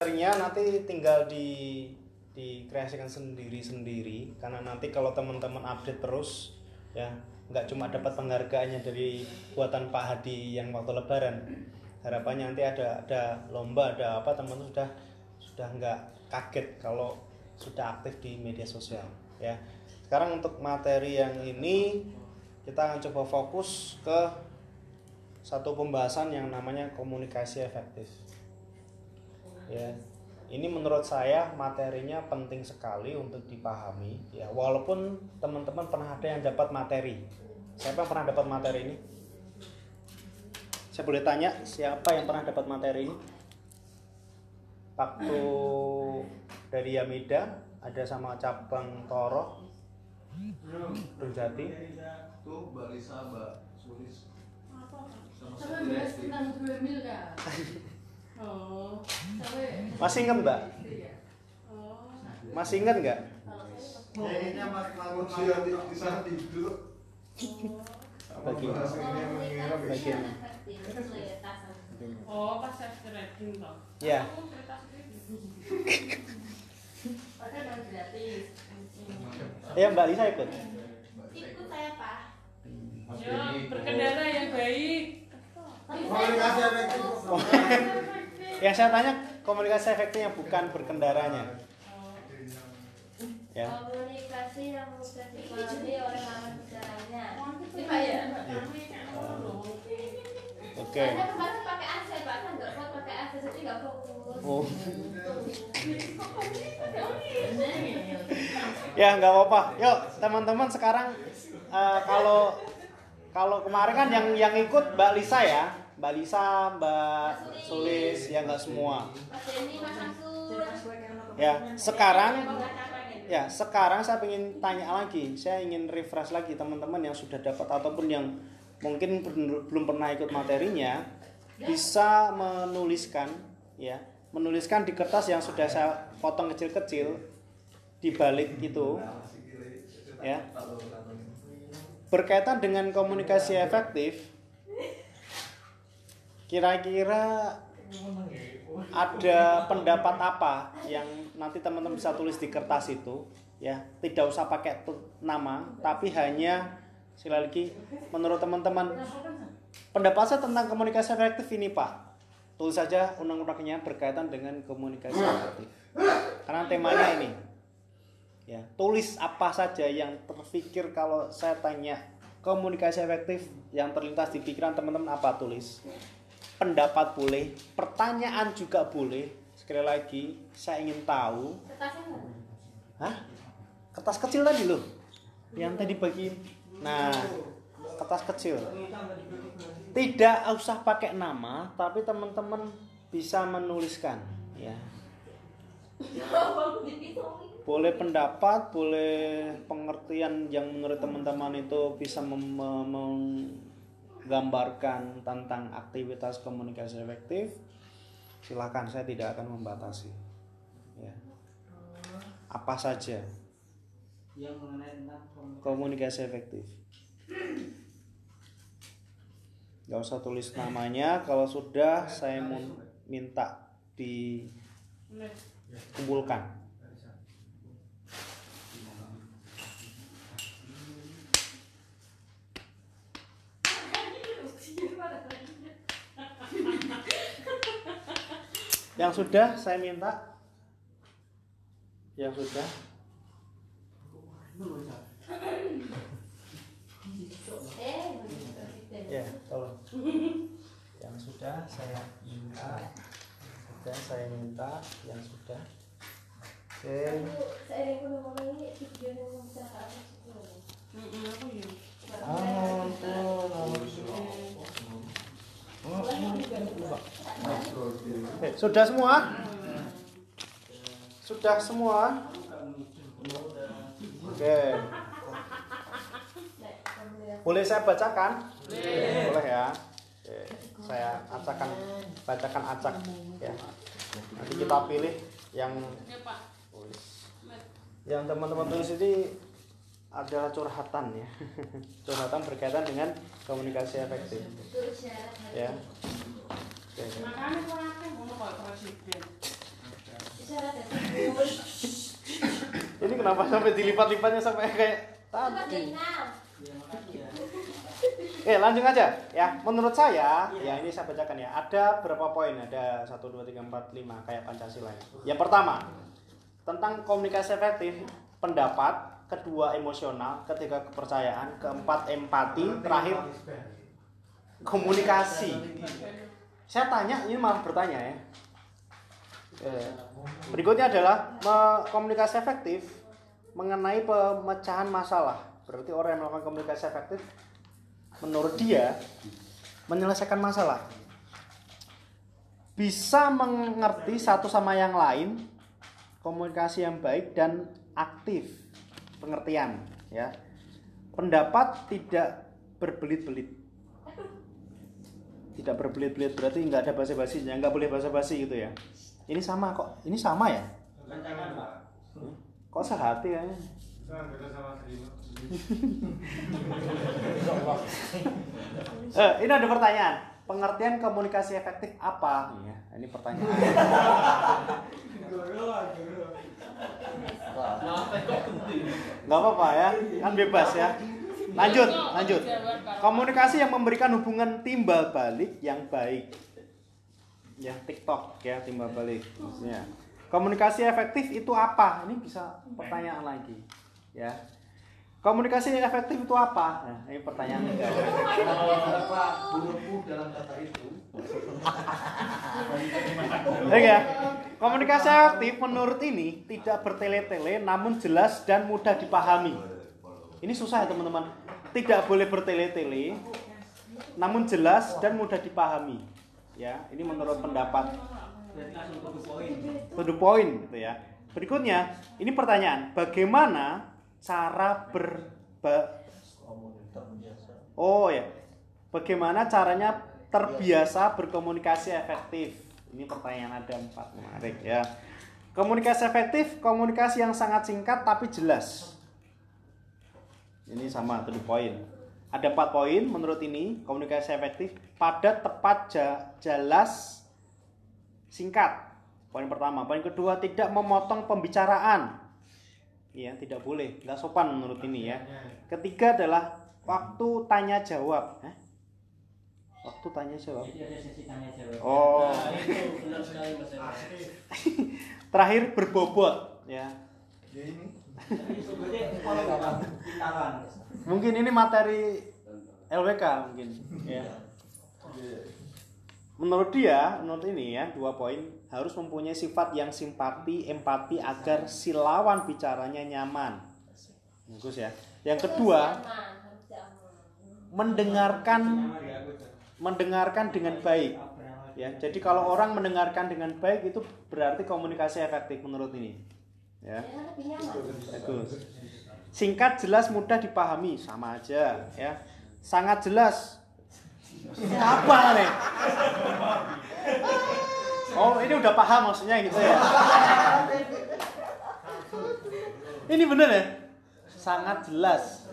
materinya nanti tinggal di dikreasikan sendiri-sendiri. Karena nanti kalau teman-teman update terus ya nggak cuma dapat penghargaannya dari buatan Pak Hadi yang waktu Lebaran. Harapannya nanti ada ada lomba ada apa teman-teman sudah sudah nggak kaget kalau sudah aktif di media sosial ya. Sekarang untuk materi yang ini kita akan coba fokus ke satu pembahasan yang namanya komunikasi efektif ya. Ini menurut saya materinya penting sekali untuk dipahami. Ya walaupun teman-teman pernah ada yang dapat materi. Siapa yang pernah dapat materi ini? Saya boleh tanya siapa yang pernah dapat materi ini? Waktu dari Yamida ada sama cabang Toro? Rujati tuh Balisa Mbak Sulis. Sama Oh, masih ingat mbak? Iya. Oh, masih ingat nggak? Kayaknya Mas di, tidur mengira bagian oh. Pas saya trading toh. ya. Ya mbak Lisa ikut? Ikut saya pak. Ya, berkendara yang baik. Komunikasi efektif. Yang saya tanya komunikasi efektifnya bukan berkendaranya. Oh, ya. Komunikasi yang mudah dipahami oleh lawan bicaranya. Iya, pak ya. oke Saya kemarin pakai AC pak. Kan nggak kuat pakai AC jadi nggak fokus. oh. Ya nggak apa-apa. Yuk teman-teman sekarang eh, kalau kalau kemarin kan yang yang ikut mbak Lisa ya mbak Lisa mbak Sulis ya nggak semua ya sekarang. Ya, sekarang saya ingin tanya lagi. Saya ingin refresh lagi teman-teman yang sudah dapat ataupun yang mungkin belum pernah ikut materinya bisa menuliskan ya, menuliskan di kertas yang sudah saya potong kecil-kecil di balik itu ya. Berkaitan dengan komunikasi efektif kira-kira ada pendapat apa yang nanti teman-teman bisa tulis di kertas itu? Ya tidak usah pakai nama tapi hanya sekali lagi menurut teman-teman pendapat saya tentang komunikasi efektif ini pak. Tulis saja undang-undangnya berkaitan dengan komunikasi efektif. Karena temanya ini ya tulis apa saja yang terpikir kalau saya tanya komunikasi efektif yang terlintas di pikiran teman-teman apa? Tulis pendapat boleh, pertanyaan juga boleh. Sekali lagi, saya ingin tahu. Kertasnya? Hah? Kertas kecil tadi loh. Yang tadi bagi. Nah, kertas kecil. Tidak usah pakai nama, tapi teman-teman bisa menuliskan, ya. Boleh pendapat, boleh pengertian yang menurut teman-teman itu bisa mem- mem- menggambarkan tentang aktivitas komunikasi efektif. Silakan, saya tidak akan membatasi. Ya. Apa saja yang mengenai tentang komunikasi. efektif. Gak usah tulis namanya, kalau sudah saya mau minta dikumpulkan. Yang sudah saya minta Yang sudah Ya, tolong. Yang sudah saya minta. Sudah saya minta yang sudah. Oke. Penumpang ini video yang kecelakaan itu. Mm-mm, aku ya. Eh, sudah semua? Sudah semua? Oke. Boleh saya bacakan? Boleh ya. Oke. Saya acakan bacakan acak ya. Nanti kita pilih yang yang teman-teman tulis ini adalah curhatan ya. curhatan berkaitan dengan komunikasi efektif ya. Dari Ini kenapa sampai dilipat-lipatnya sampai kayak tadi? Oke, langsung aja ya. Menurut saya, ya ini saya bacakan ya. Ada berapa poin? Ada 1 2 3 4 5 kayak Pancasila ya. Yang pertama, tentang komunikasi efektif, pendapat, kedua emosional, ketiga kepercayaan, keempat empati, terakhir komunikasi. Saya tanya, ini malah bertanya ya. Berikutnya adalah komunikasi efektif mengenai pemecahan masalah. Berarti orang yang melakukan komunikasi efektif menurut dia menyelesaikan masalah. Bisa mengerti satu sama yang lain, komunikasi yang baik dan aktif, pengertian, ya. Pendapat tidak berbelit-belit. Tidak berbelit-belit berarti nggak ada basa-basinya, nggak boleh basa-basi gitu ya. Ini sama kok, ini sama ya? Kok sehati ya? Eh, ini ada pertanyaan. Pengertian komunikasi efektif apa? Iya, ini pertanyaan. Nggak apa-apa ya, kan bebas ya. Lanjut, lanjut. Komunikasi yang memberikan hubungan timbal balik yang baik. Ya, TikTok ya, timbal balik maksudnya. Komunikasi efektif itu apa? Ini bisa pertanyaan lagi. Ya. Komunikasi yang efektif itu apa? Nah, ini pertanyaan dalam kata itu? Ya. Komunikasi efektif menurut ini tidak bertele-tele namun jelas dan mudah dipahami. Ini susah ya teman-teman. Tidak boleh bertele-tele namun jelas dan mudah dipahami. Ya, ini menurut pendapat to the point gitu ya. Berikutnya, ini pertanyaan, bagaimana cara ber ba- Oh ya. Bagaimana caranya terbiasa berkomunikasi efektif? Ini pertanyaan ada empat menarik ya. Komunikasi efektif, komunikasi yang sangat singkat tapi jelas. Ini sama to the point. Ada empat poin menurut ini komunikasi efektif padat, tepat, jelas, singkat. Poin pertama. Poin kedua tidak memotong pembicaraan. Iya, tidak boleh. Nggak sopan menurut ini ya. Ketiga adalah waktu tanya jawab. Hah? Waktu tanya jawab. Jadi ada sesi tanya jawab. Oh. Nah, itu benar sekali Mas Eva. Terakhir berbobot ya. Ya ini. Mungkin ini materi LWK mungkin ya. Menurut dia, menurut ini ya, dua poin harus mempunyai sifat yang simpati, empati agar si lawan bicaranya nyaman. Bagus ya. Yang kedua, mendengarkan mendengarkan dengan baik. Ya, jadi kalau orang mendengarkan dengan baik itu berarti komunikasi efektif menurut ini. Ya. Bagus. Singkat, jelas, mudah dipahami, sama aja ya. Sangat jelas. Apa nih? Oh, ini udah paham maksudnya gitu ya. Ini bener ya? Sangat jelas.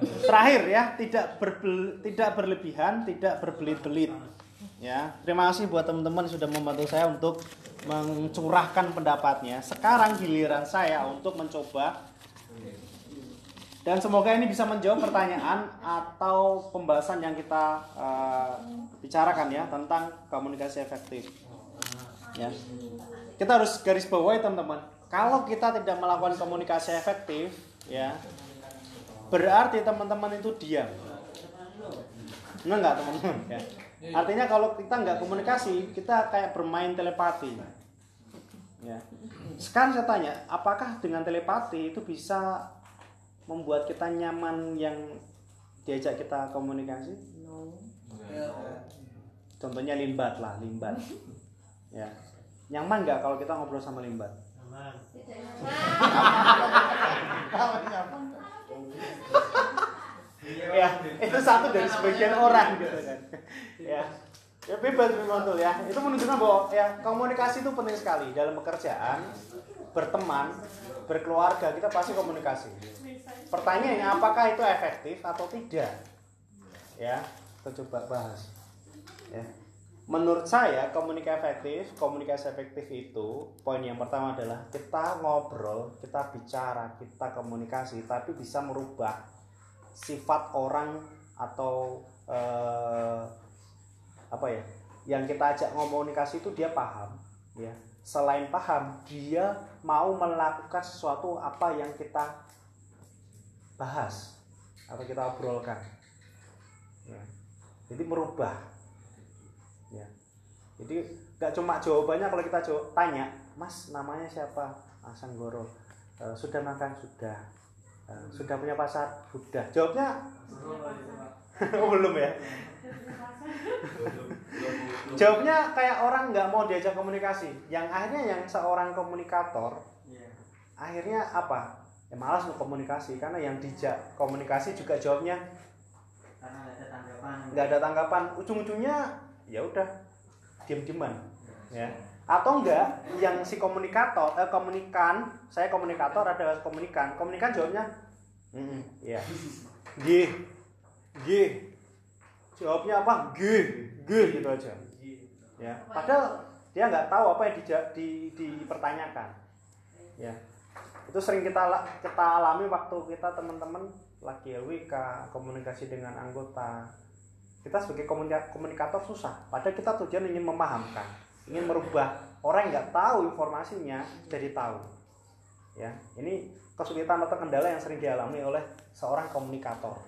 Terakhir ya, tidak berbel- tidak berlebihan, tidak berbelit-belit. Ya, terima kasih buat teman-teman sudah membantu saya untuk mencurahkan pendapatnya. Sekarang giliran saya untuk mencoba dan semoga ini bisa menjawab pertanyaan atau pembahasan yang kita eh, bicarakan ya tentang komunikasi efektif. Ya. Kita harus garis bawahi teman-teman. Kalau kita tidak melakukan komunikasi efektif, ya, berarti teman-teman itu diam. Enggak enggak teman-teman ya. Artinya kalau kita nggak komunikasi, kita kayak bermain telepati. Ya. Sekarang saya tanya, apakah dengan telepati itu bisa membuat kita nyaman yang diajak kita komunikasi? Contohnya limbat lah, limbat. Ya. Nyaman nggak kalau kita ngobrol sama limbat? Nyaman. ya itu satu dari sebagian orang gitu kan. Ya ya bebas memang tuh ya. Itu menunjukkan bahwa ya komunikasi itu penting sekali. Dalam pekerjaan berteman berkeluarga kita pasti komunikasi. Pertanyaannya apakah itu efektif atau tidak? Ya kita coba bahas. Ya menurut saya komunikasi efektif komunikasi efektif itu poin yang pertama adalah kita ngobrol kita bicara kita komunikasi tapi bisa merubah sifat orang atau eh, apa ya yang kita ajak komunikasi itu dia paham ya selain paham dia mau melakukan sesuatu apa yang kita bahas atau kita obrolkan ya. jadi merubah jadi nggak cuma jawabannya kalau kita jawab, tanya mas namanya siapa? Mas Anggoro "E, sudah makan? Sudah. "E, sudah punya pasar? Sudah. Jawabnya? Oh, belum ya? Jawabnya kayak orang nggak mau diajak komunikasi. Yang akhirnya yang seorang komunikator Iya. akhirnya apa? Ya malas mau komunikasi karena yang dijak komunikasi juga jawabnya nggak ada tanggapan. nggak ada tanggapan. Ujung-ujungnya ya udah diem-dieman ya. Atau enggak yang si komunikator eh, komunikan saya komunikator ada komunikan. Komunikan jawabnya mm ya g g jawabnya apa? G g gitu aja. Ya. Padahal dia nggak tahu apa yang dija- di, dipertanyakan. Ya. Itu sering kita kita alami waktu kita teman-teman lagi LWK komunikasi dengan anggota kita sebagai komunika- komunikator susah. Padahal kita tujuan ingin memahamkan ingin merubah. Orang yang nggak tahu informasinya jadi tahu. Ya ini kesulitan atau kendala yang sering dialami oleh seorang komunikator.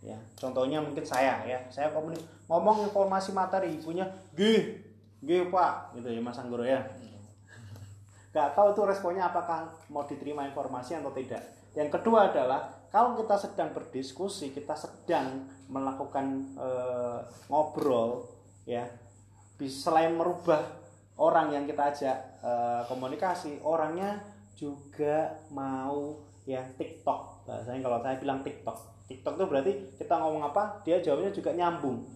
Ya contohnya mungkin saya ya. Saya komunik ngomong informasi materi ibunya gih gih pak gitu ya mas Anggoro ya. Nggak tahu itu responnya apakah mau diterima informasi atau tidak. Yang kedua adalah kalau kita sedang berdiskusi kita sedang melakukan eh, ngobrol ya selain merubah orang yang kita ajak eh, komunikasi orangnya juga mau ya TikTok. Bahasanya kalau saya bilang TikTok. TikTok itu berarti kita ngomong apa dia jawabnya juga nyambung.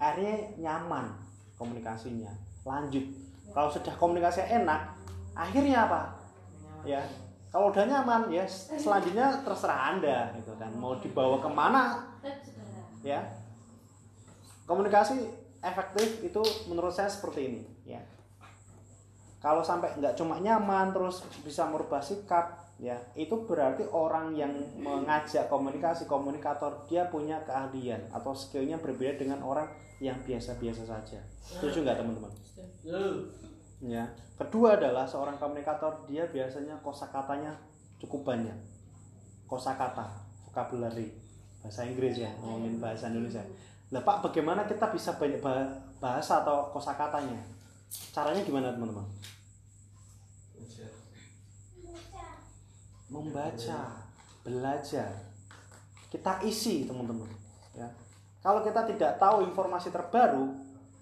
Akhirnya nyaman komunikasinya. Lanjut. Kalau sudah komunikasi enak akhirnya apa? Ya kalau udah nyaman ya selanjutnya terserah anda gitu kan. Mau dibawa ke mana ya. Komunikasi efektif itu menurut saya seperti ini ya. Kalau sampai nggak cuma nyaman terus bisa merubah sikap ya itu berarti orang yang mengajak komunikasi komunikator dia punya keahlian atau skillnya berbeda dengan orang yang biasa-biasa saja. Setuju nggak teman-teman ya. Kedua adalah seorang komunikator dia biasanya kosakatanya cukup banyak. Kosakata vocabulary. Bahasa Inggris ya ngomongin bahasa Indonesia. Lah Pak bagaimana kita bisa banyak bah- bahasa atau kosakatanya? Caranya gimana teman-teman? Membaca belajar. Kita isi teman-teman ya. Kalau kita tidak tahu informasi terbaru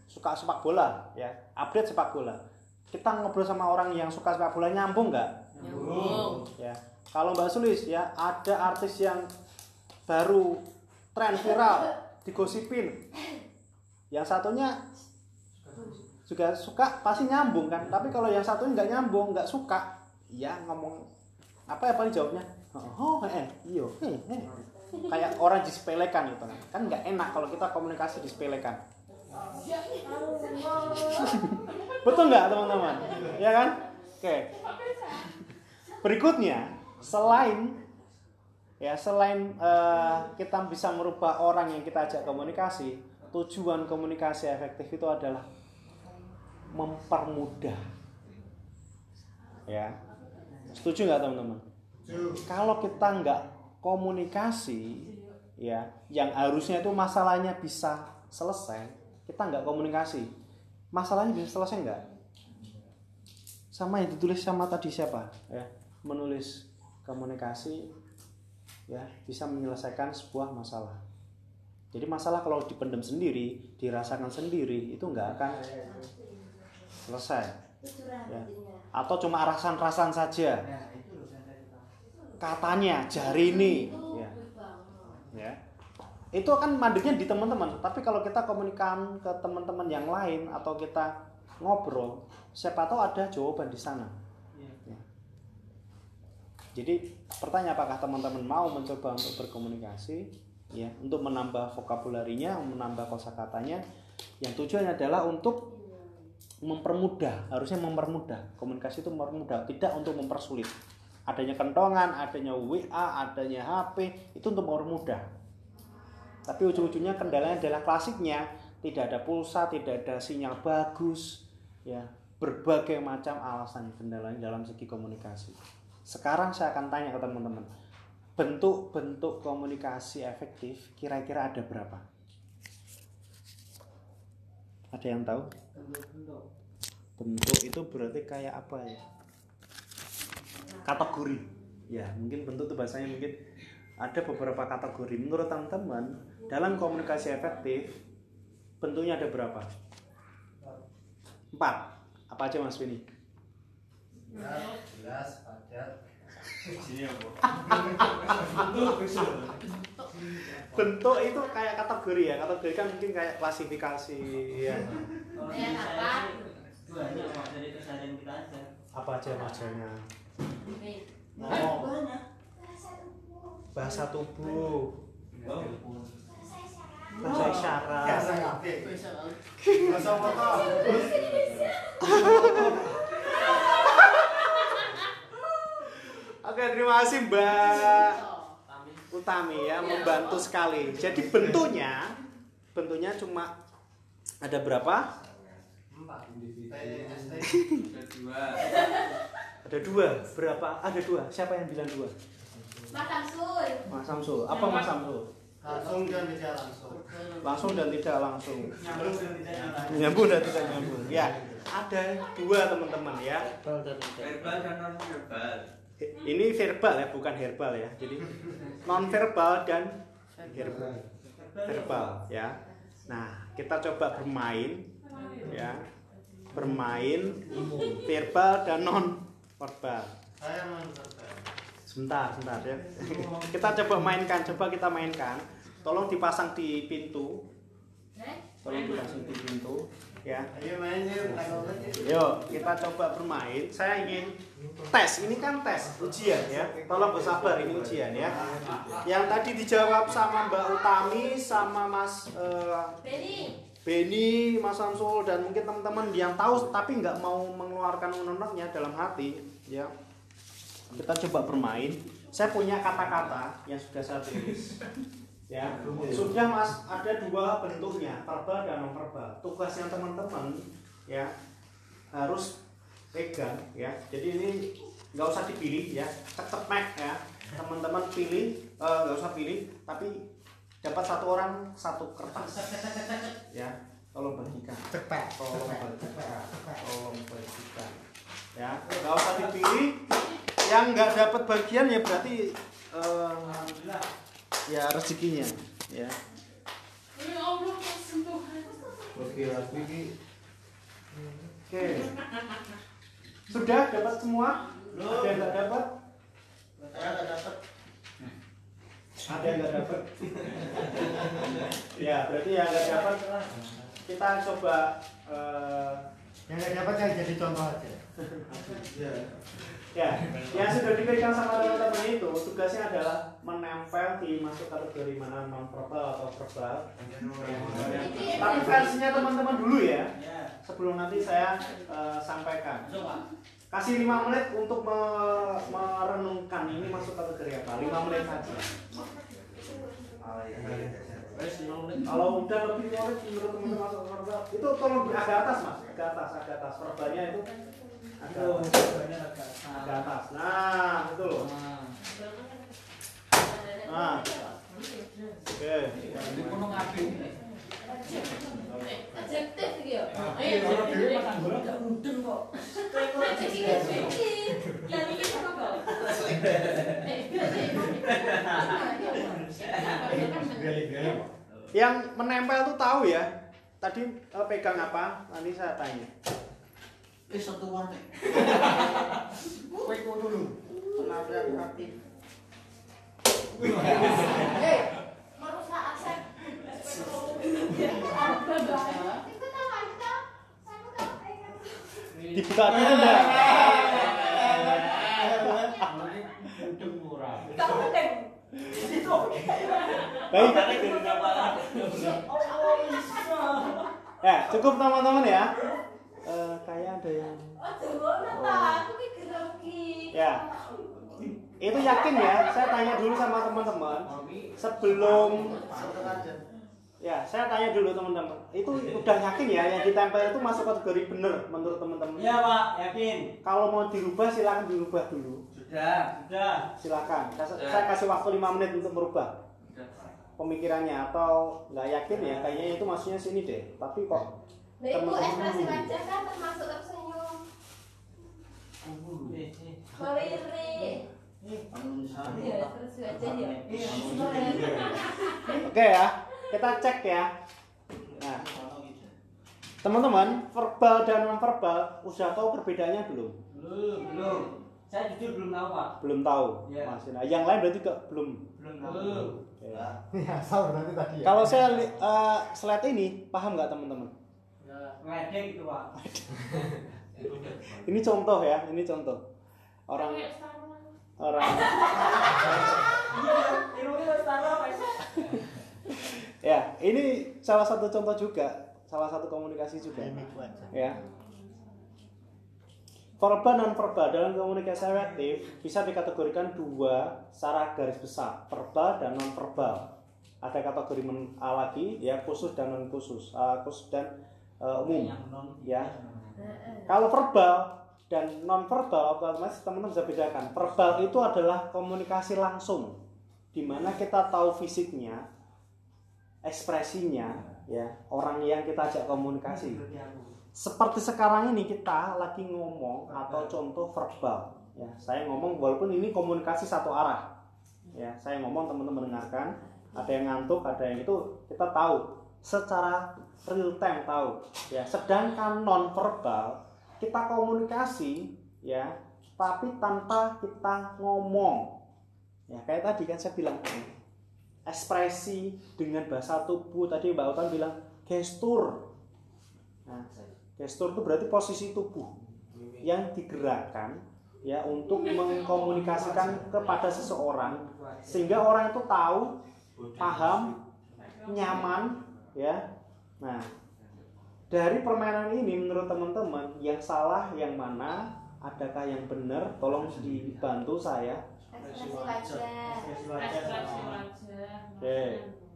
suka sepak bola ya. Update sepak bola kita ngobrol sama orang yang suka sepak bola nyambung nggak? Nyambung. ya. Kalau Mbak Sulis ya ada artis yang baru tren viral digosipin. Yang satunya juga suka pasti nyambung kan? Tapi kalau yang satunya nggak nyambung nggak suka ya ngomong apa ya paling jawabnya? Oh eh iyo eh, eh. kayak orang disepelekan gitu kan. Kan nggak enak kalau kita komunikasi disepelekan betul nggak teman-teman? Ya kan? Oke. Berikutnya selain ya selain eh, kita bisa merubah orang yang kita ajak komunikasi tujuan komunikasi efektif itu adalah mempermudah. Ya. Setuju nggak teman-teman? Kalau kita nggak komunikasi ya yang harusnya itu masalahnya bisa selesai kita nggak komunikasi masalahnya bisa selesai nggak? Sama yang ditulis sama tadi siapa? Ya menulis komunikasi ya bisa menyelesaikan sebuah masalah. Jadi masalah kalau dipendam sendiri dirasakan sendiri itu nggak akan selesai. Ya. atau cuma rasan-rasan saja. Ya, katanya jari ini. Ya. ya itu kan mandeknya di teman-teman. Tapi kalau kita komunikan ke teman-teman yang lain atau kita ngobrol siapa tahu ada jawaban di sana. Iya. Ya. jadi pertanyaan apakah teman-teman mau mencoba untuk berkomunikasi? Ya untuk menambah vokabularinya menambah kosakatanya. Yang tujuannya adalah untuk mempermudah harusnya mempermudah. Komunikasi itu mempermudah tidak untuk mempersulit. Adanya kentongan adanya WA adanya HP itu untuk mempermudah tapi ujung-ujungnya kendalanya adalah klasiknya. Tidak ada pulsa tidak ada sinyal bagus ya. Berbagai macam alasan kendalanya dalam segi komunikasi. Sekarang saya akan tanya ke teman-teman bentuk-bentuk komunikasi efektif kira-kira ada berapa? Ada yang tahu? Bentuk. Itu berarti kayak apa ya? Kategori. Ya mungkin bentuk itu bahasanya mungkin ada beberapa kategori. Menurut teman-teman dalam komunikasi efektif bentuknya ada berapa? Empat. Apa aja mas Vini jelas padat. Bentuk itu kayak kategori ya. Kategori kan mungkin kayak klasifikasi ya. Apa? aja. Apa aja maksudnya Nih. Bahasa tubuh bahasa isyarat ngapain Bisa banget. bahasa foto Oke, terima kasih Mbak. Utami ya, membantu sekali. Jadi bentuknya, bentuknya cuma ada berapa? Ada dua. Berapa? Ada dua. Siapa yang bilang dua? Mas Samsul. Mas Samsul. Apa Mas Samsul? langsung dan tidak langsung Langsung dan tidak langsung. nyambung dan tidak nyambung Nyambung dan tidak nyambung. Ya, ada dua teman-teman ya. verbal dan non verbal Ini verbal ya, bukan herbal ya. Jadi non verbal dan herbal. Verbal ya. Nah, kita coba bermain ya. Bermain verbal dan non verbal. saya menurut Sebentar, sebentar ya. kita coba mainkan, coba kita mainkan. Tolong dipasang di pintu. Tolong dipasang di pintu ya. ayo main yuk kita coba bermain. Saya ingin tes. Ini kan tes, ujian ya. Tolong bersabar, ini ujian ya. Yang tadi dijawab sama Mbak Utami, sama Mas eh, Benny. Benny, Mas Samsul dan mungkin teman-teman yang tahu tapi nggak mau mengeluarkan unek-uneknya dalam hati, ya. Kita coba bermain. Saya punya kata-kata yang sudah saya tulis. Ya, sudah Mas, ada dua bentuknya, verbal dan non verbal. Tugasnya teman-teman ya harus pegang ya. Jadi ini nggak usah dipilih ya, cepet ya. Teman-teman pilih, eh, nggak usah pilih, tapi dapat satu orang satu kertas. Ya. Tolong bagikan. Cepet tolong bagikan. Tolong bagikan. Ya. Nggak usah dipilih yang nggak dapat bagian ya berarti eh, ya rezekinya ya. Oke oke. Sudah dapat semua? Ada yang nggak dapat? Saya nggak dapat. Ada yang nggak dapat? Ya berarti yang nggak dapat kita coba eh, yang nggak dapat yang jadi contoh aja. Ya, yang sudah dipegang sama teman-teman itu tugasnya adalah menempel di masuk kategori mana non verbal atau verbal. Tapi versinya teman-teman dulu ya, ya sebelum nanti saya eh, sampaikan. Kasih 5 menit untuk me- merenungkan ini masuk kategori apa? 5 menit saja. Kalau udah lebih menit menurut teman-teman masuk verbal, itu tolong agak atas mas, agak atas, agak atas. Verbalnya itu atas. Nah, itu loh. Nah. Oke. Adjektif gitu ya. Ayo, ini. Yang ini apa? Yang menempel tuh tahu ya. Tadi eh, pegang apa? Nanti saya tanya. Eh satu warna Kowe dulu penampilan rapi Merusak aksen. Dibuka dulu enggak? Baik. Ya, cukup teman-teman ya. Eh, kayak ada yang Oh. Ya. itu yakin ya. Saya tanya dulu sama teman-teman sebelum ya saya tanya dulu teman-teman itu udah yakin ya yang ditempel itu masuk kategori bener menurut teman-teman Iya pak, yakin. kalau mau dirubah silakan dirubah dulu Sudah, sudah. silakan Ya. saya kasih waktu 5 menit untuk merubah pemikirannya atau nggak yakin ya kayaknya itu maksudnya sini deh tapi kok Nah, itu ekspresi wajah kan termasuk tersenyum. Eh, eh. Meliri. Ya, ekspresi wajah ya. oke ya kita cek ya nah teman-teman verbal dan non verbal udah tahu perbedaannya belum Belum, belum. Saya jujur belum tahu pak. belum tahu Ya. masih nah yang lain berarti juga belum Belum tahu. Belum. Oke. Ya, berarti tadi ya. kalau saya eh, slide ini paham nggak teman-teman Ngeledek gitu pak. ini contoh ya ini contoh. Orang orang setara pak. ya ini salah satu contoh juga salah satu komunikasi juga. Ya. Verbal non verbal dalam komunikasi efektif bisa dikategorikan dua secara garis besar verbal dan non verbal ada kategori men- A lagi ya khusus dan non khusus Ah, khusus dan eh, umum. Yang non. ya. kalau verbal dan non verbal otomatis teman-teman bisa bedakan. Verbal itu adalah komunikasi langsung di mana kita tahu fisiknya ekspresinya ya orang yang kita ajak komunikasi. Seperti sekarang ini kita lagi ngomong atau contoh verbal. Ya saya ngomong walaupun ini komunikasi satu arah. Ya saya ngomong teman-teman mendengarkan ada yang ngantuk ada yang itu kita tahu secara real time tahu. Ya. Sedangkan non verbal kita komunikasi ya tapi tanpa kita ngomong. Ya kayak tadi kan saya bilang ekspresi dengan bahasa tubuh tadi Mbak Utan bilang gestur. Nah gestur itu berarti posisi tubuh yang digerakkan ya untuk mengkomunikasikan kepada seseorang sehingga orang itu tahu paham nyaman ya nah dari permainan ini menurut teman-teman yang salah yang mana adakah yang benar tolong dibantu saya Ekspresi wajah. Ekspresi wajah. Oke.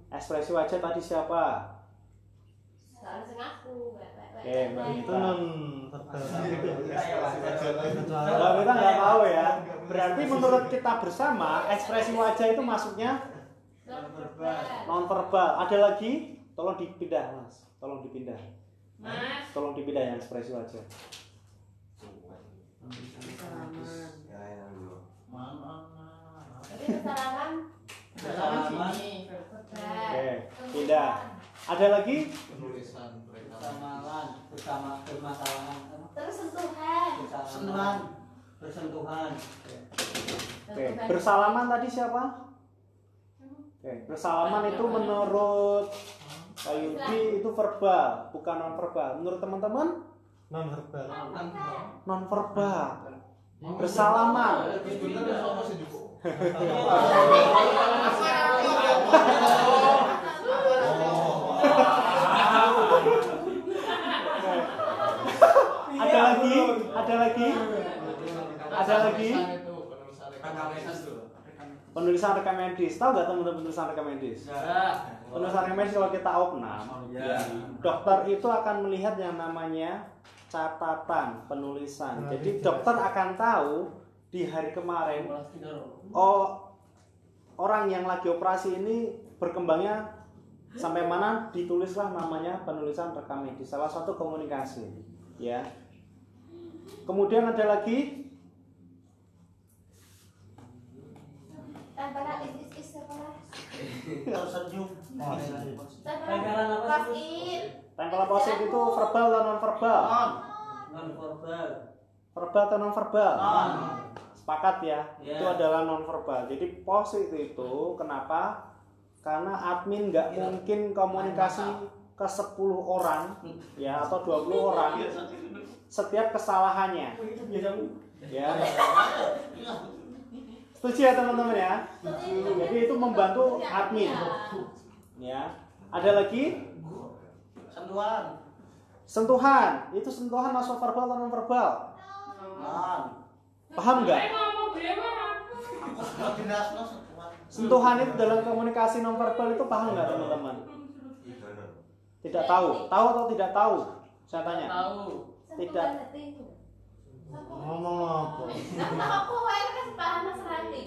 ekspresi wajah tadi siapa Oke, Mbak. Itu. Kalau kita nggak tahu ya berarti menurut kita bersama ekspresi wajah itu masuknya Non-verbal. non verbal ada lagi tolong dipindah mas tolong dipindah Mas. tolong dipindah yang ekspresi wajah Tapi kesalahan Salaman. verbal. Oke, pindah. ada lagi Penulisan Persamalan. Bersama permasalahan. Terus sentuhan. Sentuhan. Bersentuhan. Oke, bersalaman tadi siapa Oke, bersalaman itu menurut Pak Yudi itu verbal bukan non verbal menurut teman-teman? Non verbal. non verbal bersalaman. Ya juga. ada lagi? ada lagi? Ada lagi penulisan rekam medis. Tahu nggak teman-teman penulisan rekam medis? Penulisan rekam medis kalau kita opnam Ya. dokter itu akan melihat yang namanya catatan penulisan. Jadi dokter akan tahu di hari kemarin oh orang yang lagi operasi ini berkembangnya sampai mana ditulislah namanya penulisan rekam medis. Salah satu komunikasi. Ya. Kemudian ada lagi Tempelan is sekolah. Tersenyum. Tempelan apa pas sih? it. tempelan posit itu verbal atau non. Verbal Non verbal. verbal atau non verbal Non. sepakat ya. Ya. itu adalah non verbal jadi posit itu kenapa? Karena admin nggak mungkin komunikasi ke 10 orang ya atau 20 orang setiap kesalahannya. Ya setuju ya teman-teman ya jadi itu membantu admin ya ada lagi Sentuhan. sentuhan itu sentuhan masuk verbal atau non verbal Man. paham nggak ngomong bagaimana? Aku sudah jelas no sentuhan. sentuhan itu dalam komunikasi non verbal itu paham nggak teman-teman tidak tahu tahu atau tidak tahu saya tanya Tahu. Tidak. Ngomong apa? Nah, aku wae kan paham Mas Rati.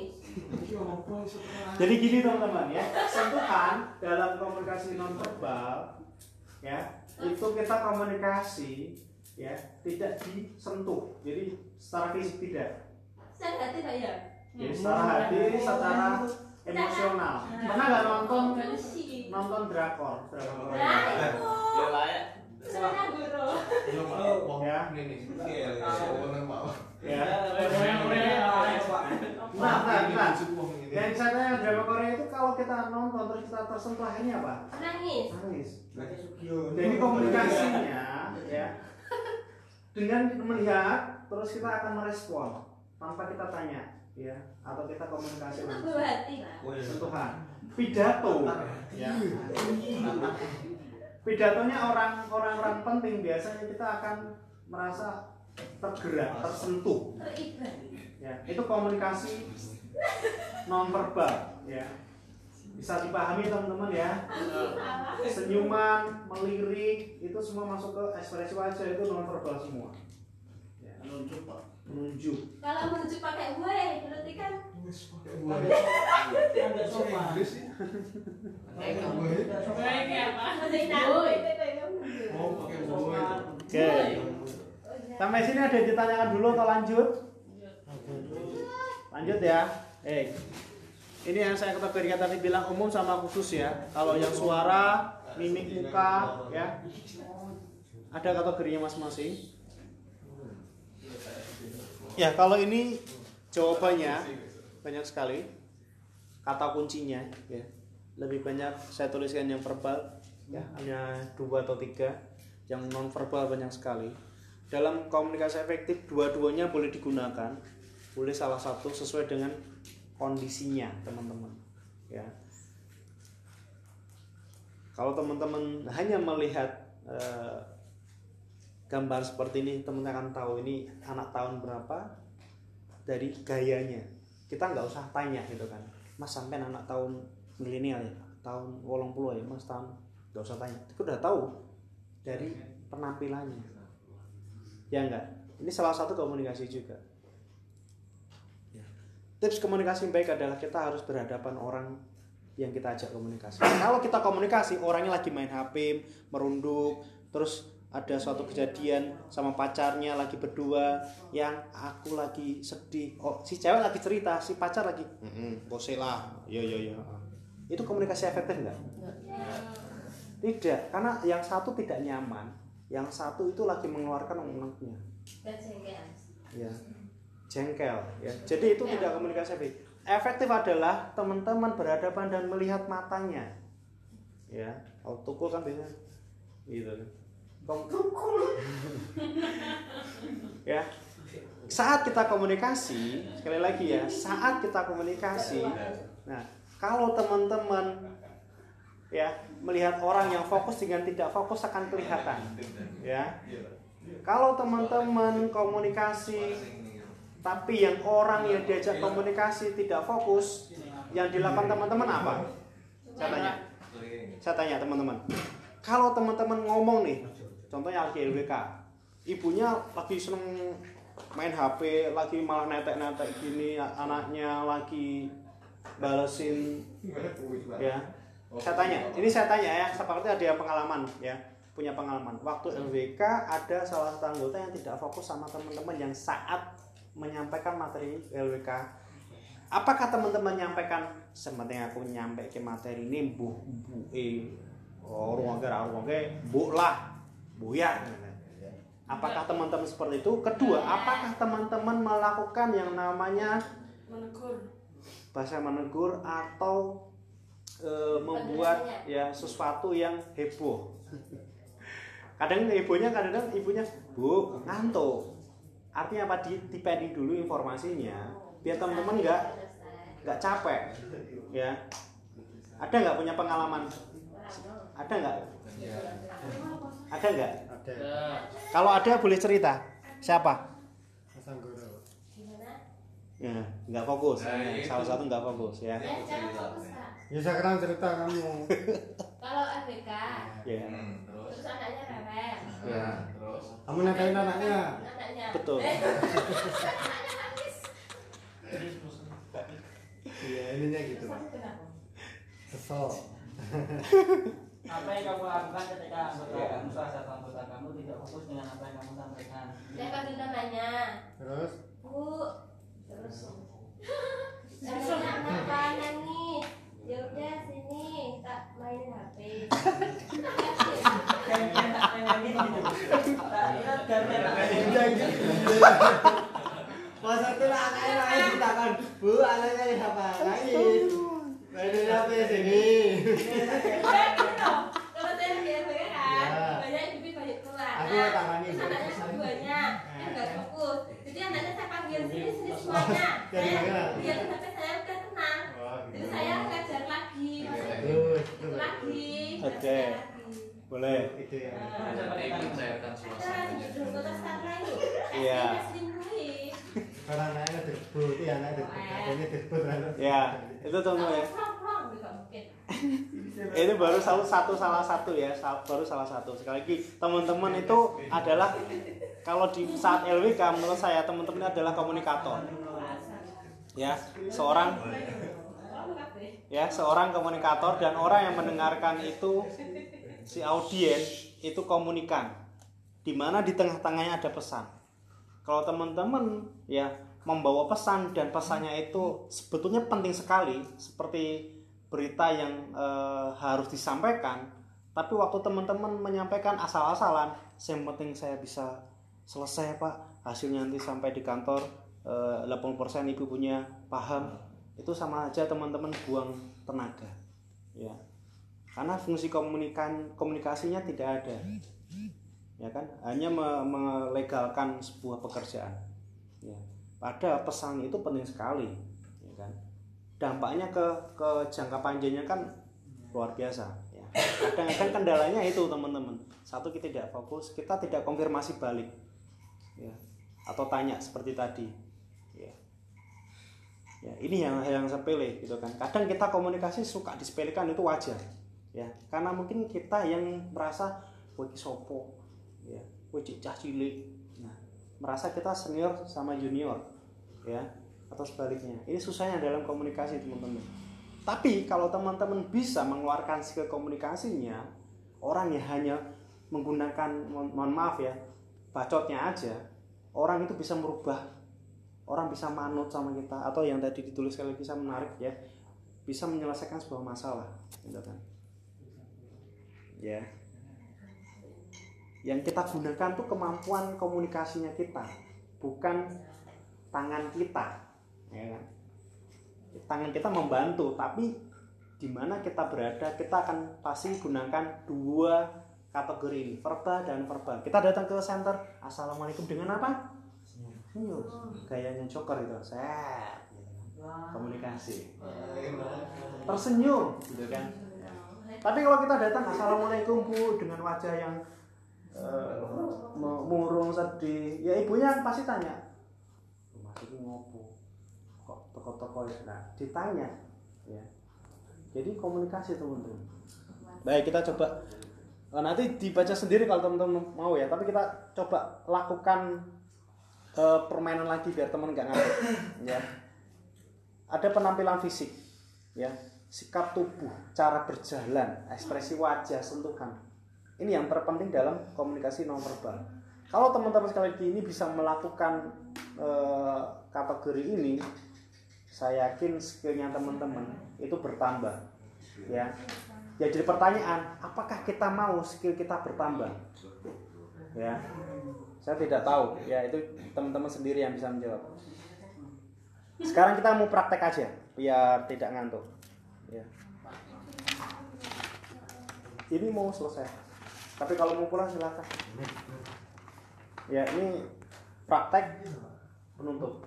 Jadi gini teman-teman ya, sentuhan dalam komunikasi nonverbal ya itu kita komunikasi ya tidak disentuh, jadi secara fisik tidak, Saya hati ya. jadi secara hati, secara emosional. Pernah nggak nonton nonton drakor, drakor. Ya Iya. Nah, Nah, nah, nah. ini. Yang drama Korea itu kalau kita nonton terus kita tersentuh akhirnya apa? Nangis. Nangis. Jadi Jadi komunikasinya ya dengan melihat terus kita akan merespon tanpa kita tanya ya atau kita komunikasi langsung. guru hati. Sentuhan. Pidato ya. Pidatonya orang orang-orang penting biasanya kita akan merasa tergerak, tersentuh ya. Itu komunikasi nonverbal ya. Bisa dipahami teman-teman ya senyuman, melirik itu semua masuk ke ekspresi wajah itu non verbal semua. Ya, Menunjuk Pak. menunjuk. Kalau menunjuk pakai gue, berarti kan Oke. Sampai sini ada yang ditanyakan dulu atau lanjut? Lanjut ya. Eh, ini yang saya kategorikan tadi bilang umum sama khusus ya. Kalau yang suara, mimik muka, ya, ada kategorinya masing-masing. Ya, kalau ini jawabannya banyak sekali. Kata kuncinya, ya, lebih banyak saya tuliskan yang verbal, ya, hanya dua atau tiga. Yang non verbal banyak sekali. Dalam komunikasi efektif, dua-duanya boleh digunakan. Boleh salah satu sesuai dengan kondisinya, teman-teman. Ya, kalau teman-teman hanya melihat eh, gambar seperti ini teman-teman akan tahu ini anak tahun berapa dari gayanya kita nggak usah tanya gitu kan. Mas sampai anak tahun milenial ya tahun wolong puluh ya mas tahun nggak usah tanya. Itu udah tahu dari penampilannya. Ya enggak ini salah satu komunikasi juga. Ya. tips komunikasi yang baik adalah kita harus berhadapan orang yang kita ajak komunikasi. Kalau kita komunikasi, orangnya lagi main HP, merunduk, terus ada suatu kejadian sama pacarnya lagi berdua yang aku lagi sedih. Oh, si cewek lagi cerita, si pacar lagi, "Mm-mm, bose lah, yo yo yo. Itu komunikasi efektif nggak? Tidak, karena yang satu tidak nyaman, yang satu itu lagi mengeluarkan jengkel. ya jengkel ya jadi itu tidak komunikasi efektif efektif adalah teman-teman berhadapan dan melihat matanya ya kalau tukul kan biasanya gitu Kom- ya. Saat kita komunikasi sekali lagi ya saat kita komunikasi nah kalau teman-teman ya melihat orang yang fokus dengan tidak fokus akan kelihatan ya. Kalau teman-teman komunikasi tapi yang orang yang diajak komunikasi tidak fokus yang dilakukan teman-teman apa? Saya tanya. Saya tanya teman-teman. Kalau teman-teman ngomong nih contohnya lagi LWK ibunya lagi seneng main HP lagi malah netek-netek gini anaknya lagi balesin. Ya. Saya tanya ini saya tanya ya seperti ada yang pengalaman ya. Punya pengalaman. Waktu LWK ada salah satu anggota yang tidak fokus sama teman-teman yang saat menyampaikan materi LWK apakah teman-teman nyampaikan sementing aku nyampe ke materi ini bu bu eh oh ruang gerak ruang bu lah bu ya. Apakah teman-teman seperti itu? Kedua apakah teman-teman melakukan yang namanya Menegur. bahasa menegur atau e, membuat ya sesuatu yang heboh? Kadang hebohnya kadang ibunya bu ngantuk. Artinya apa? Di dipending dulu informasinya biar teman-teman nggak nggak capek ya. Ada nggak punya pengalaman? Ada nggak ada nggak Kalau ada boleh cerita. Siapa? Mas Anggoro. Ya, nggak fokus. Nah, Ya, salah satu nggak fokus ya. Ya, fokus kak. Ya sekarang cerita kamu. Kalau ABK, Ya. Hmm, terus terus anaknya rewel. Ya. terus Kamu nikahin anaknya. Anaknya. Betul. Eh, anaknya nangis. Iya ininya gitu. Kesel. Apa yang kamu lakukan ketika anggota kamu, salah satu anggota kamu tidak fokus dengan apa yang kamu sampaikan? Saya panggil namanya. Terus Bu. Terus. Anaknya kenapa nangis? Ya udah sini tak mainin HP. Kayak tak pengen gitu. Tak ingat kan Pas itu lah anaknya nangis ditakan, Bu anaknya siapa? Nangis. Mainin apa sini? Gitu loh. Kalau saya kan, Ya. banyak banyak keluar. Aku Nah, terus anaknya kan nggak fokus. Jadi anaknya saya panggil sini sini semuanya. Ya, Saya gimana? dia tuh HP saya udah tenang. Jadi saya ngajar lagi, itu lagi. Oke. Boleh. Itu ya. suasana ini. Iya. Karena anaknya disebut, iya anaknya disebut kan. Ya, itu teman ya. Itu baru salah satu salah satu ya, baru salah satu. Sekali lagi, teman-teman itu adalah kalau di saat LWK menurut saya teman-teman ini adalah komunikator. Ya, seorang ya seorang komunikator dan orang yang mendengarkan itu si audiens itu komunikan di mana di tengah-tengahnya ada pesan kalau teman-teman ya membawa pesan dan pesannya itu sebetulnya penting sekali seperti berita yang eh, harus disampaikan tapi waktu teman-teman menyampaikan asal-asalan yang penting saya bisa selesai pak. Hasilnya nanti sampai di kantor eh, 80% ibu punya paham itu sama aja teman-teman buang tenaga ya. Karena fungsi komunikan komunikasinya tidak ada ya kan? Hanya me- melegalkan sebuah pekerjaan. Ya. Pada pesan itu penting sekali ya kan? Dampaknya ke ke jangka panjangnya kan luar biasa ya. Kadang-kadang kendalanya itu teman-teman. Satu kita tidak fokus kita tidak konfirmasi balik ya. Atau tanya seperti tadi ya. Ya ini yang yang sepele gitu kan? Kadang kita komunikasi suka disepelekan itu wajar ya. Karena mungkin kita yang merasa wih sopo ya cik cah cilik. Nah merasa kita senior sama junior ya atau sebaliknya. Ini susahnya dalam komunikasi teman-teman. Tapi kalau teman-teman bisa mengeluarkan skill komunikasinya orang yang hanya menggunakan mohon mohon maaf ya bacotnya aja orang itu bisa merubah. Orang bisa manut sama kita atau yang tadi ditulis sekali lagi saya menarik ya. Bisa menyelesaikan sebuah masalah gitu kan. Ya yang kita gunakan tuh kemampuan komunikasinya kita bukan tangan kita ya kan? Tangan kita membantu tapi di mana kita berada kita akan pasti gunakan dua kategori ini verbal dan verbal. Kita datang ke center assalamualaikum dengan apa? Senyum. Gayanya joker itu set. Gitu kan. komunikasi tersenyum gitu kan? Tapi kalau kita datang assalamualaikum bu dengan wajah yang eh, mu- murung sedih. Ya ibunya pasti tanya. Rumah ini ngopo? Kok toko-toko ya? Nah, ditanya. Ya. Jadi komunikasi teman-teman. Baik kita coba. Eh, nanti dibaca sendiri kalau teman-teman mau ya. Tapi kita coba lakukan eh, permainan lagi biar teman nggak ngantuk. Ya. Ada penampilan fisik ya. Sikap tubuh cara berjalan ekspresi wajah sentuhan ini yang terpenting dalam komunikasi nonverbal. Kalau teman-teman sekali lagi ini bisa melakukan eh, kategori ini saya yakin skillnya teman-teman itu bertambah ya. Ya jadi pertanyaan apakah kita mau skill kita bertambah? Ya. Saya tidak tahu. Ya itu teman-teman sendiri yang bisa menjawab. Sekarang kita mau praktek aja biar tidak ngantuk. Ya. Ini mau selesai tapi kalau mau pulang silakan. Ya ini praktek penutup.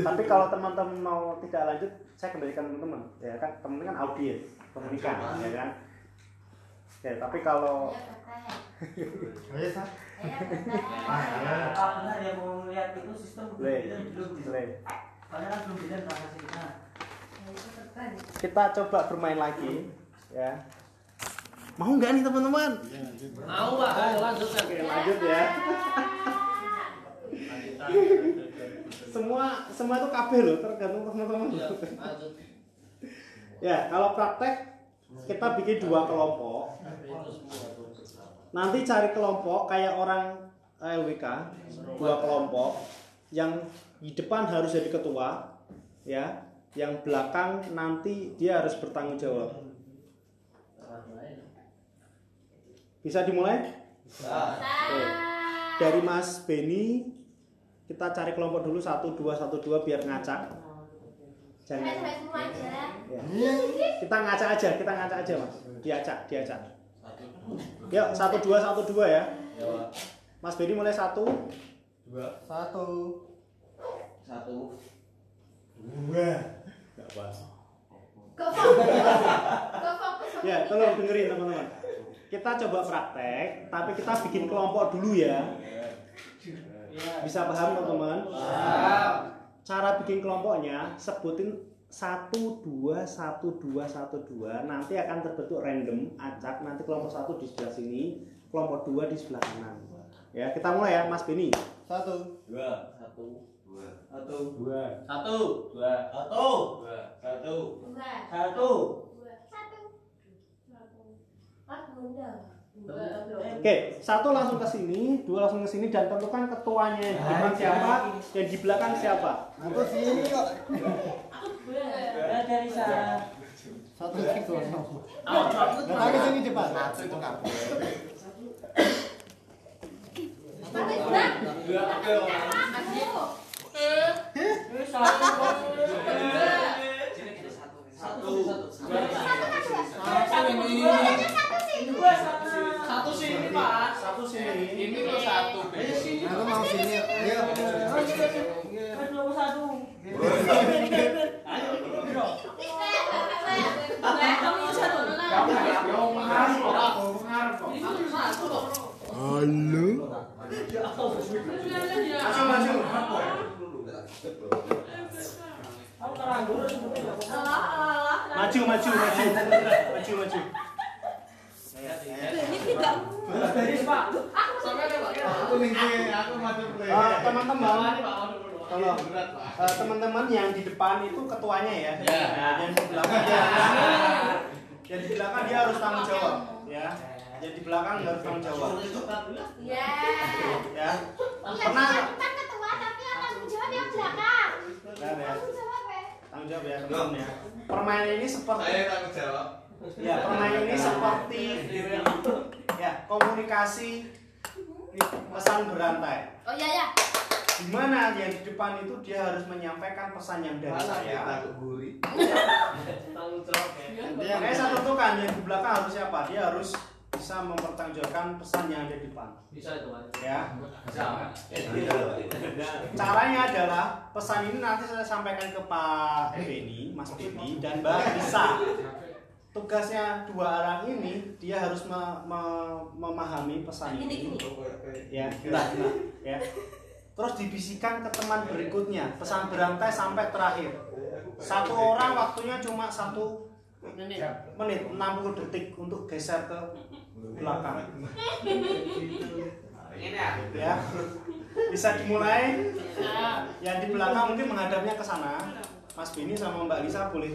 Tapi kalau teman-teman mau tidak lanjut saya kembalikan teman-teman. Ya kan teman kan audiens komunikan ya kan? Ya tapi kalau Ya, benar mau lihat itu sistem belum kan belum bilang transaksinya. Kita coba bermain lagi, ya. Mau nggak nih teman-teman? Mau pak, ayo lanjutkan. Oke, lanjut ya. semua semua itu KB loh, tergantung teman-teman. Lanjut. Ya, kalau praktek kita bikin dua kelompok. Nanti cari kelompok kayak orang LWK, dua kelompok yang di depan harus jadi ketua, ya. Yang belakang nanti dia harus bertanggung jawab. Bisa dimulai? Oke. Dari Mas Beni kita cari kelompok dulu satu dua satu dua biar ngacak. Jangan. Ya. Kita ngaca aja, kita ngaca aja mas. Diacak, diacak. Yuk satu dua satu dua ya. Mas Beni mulai satu. Satu. Satu. Dua. Gak apa. Kok fokus? Kok fokus? Ya, tolong dengerin teman-teman. Kita coba praktek, tapi kita bikin kelompok dulu ya. Bisa paham teman-teman? Cara bikin kelompoknya sebutin satu dua satu dua satu dua nanti akan terbentuk random acak nanti kelompok satu di sebelah sini kelompok dua di sebelah kanan ya kita mulai ya Mas Beni Satu. Dua. Satu. Dua. Satu. dua Satu. Dua. Satu. Dua. Satu. Dua. Satu. Satu. Oke, satu langsung ke sini, dua langsung ke sini dan tentukan ketuanya yang di depan siapa, yang di belakang siapa. Aku sini kok. Ya dari sana. Satu itu. Nggak tahu sini cepat. Satu itu kamu. Dua. Aku. Satu. Satu. Satu kan dua. Satu sih. Dua sana. Satu sini pak. Satu sini. Ini lo satu. Ayo sini. Aku mau sini. Ayo. Kan dua satu. Ayo, bro. Kamu satu. Halo. Maju, maju. Aku teranggur sebetulnya. Allah, Allah. Maju, maju, maju. Maju, maju. Ini tidak. Dari Pak. Aku nih, aku maju play. Eh, teman-teman, tolong. Eh, teman-teman yang di depan itu ketuanya ya. Ya. Nah, yang di belakang dia yang di belakang dia harus tanggung jawab, ya. Yang di belakang harus tanggung jawab, Ya. ya. Iya, Pernah kan ketua tapi yang tanggung jawab yang belakang. Ya. Tanggung jawab ya. Tanggung jawab ya, teman ya. Permainan ini seperti Saya tanggung jawab. Ya, permainan ini seperti ya, komunikasi pesan berantai. Oh iya ya. Di mana yang di depan itu dia harus menyampaikan pesan yang dari saya. gurih. Tanggung jawab ya. Makanya saya tentukan yang di belakang harus siapa? Dia harus bisa mempertanggungjawabkan pesan yang ada di depan. Bisa itu mas. Ya. Bisa. Caranya adalah pesan ini nanti saya sampaikan ke Pak Beni, Mas Beni dan Mbak Lisa. Tugasnya dua orang ini dia harus me- me- memahami pesan Gini, ini. gini. Ya, nah, nah, ya. Terus dibisikan ke teman berikutnya, pesan berantai sampai terakhir. Satu orang waktunya cuma satu menit, 60 detik untuk geser ke belakang. Ini ya. Ya. Bisa dimulai. Yang di belakang mungkin menghadapnya ke sana. Mas Bini sama Mbak Lisa boleh.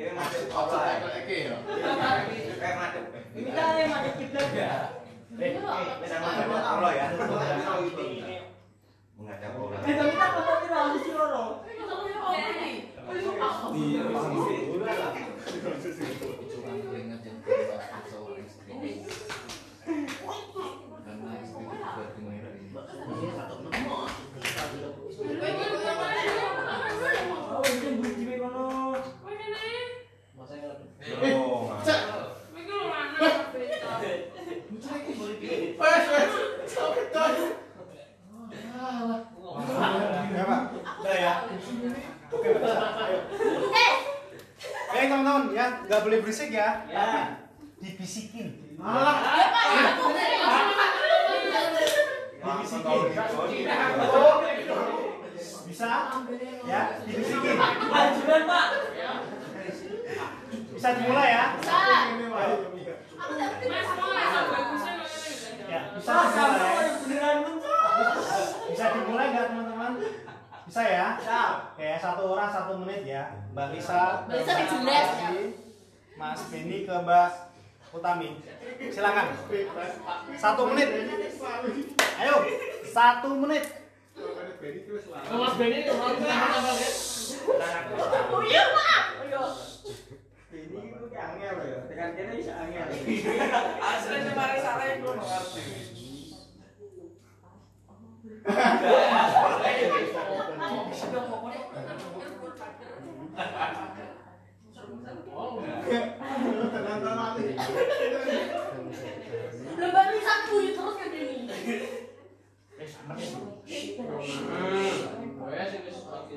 Ini masuk ya? iya, apa? Yang madep kiblat ya. Kita kita kita Eh. eh teman-teman ya, nggak boleh berisik ya. ya. Dibisikin. Ya, Malah. Dibisikin. Ya, bisa? Ya, dibisikin. lanjutkan Pak. Bisa dimulai ya? Bisa. Ya, bisa ah, dimulai. Bisa dimulai nggak teman-teman? Bisa ya? Siap. Oke, satu orang satu menit ya. Mbak Lisa, Mbak Lisa dijelas, ya. Mas Beni ke Mbak Utami. Silakan. Satu menit. Ayo, satu menit. Mas Benny kemarin apa ya? Oh iya Pak. Ini itu angel ya. Tekan kene bisa angel. Aslinya mari sarai bro ngerti. Tenang mati. Lembah bisa kuyu terus kan ini. Oh ya sih wis oke.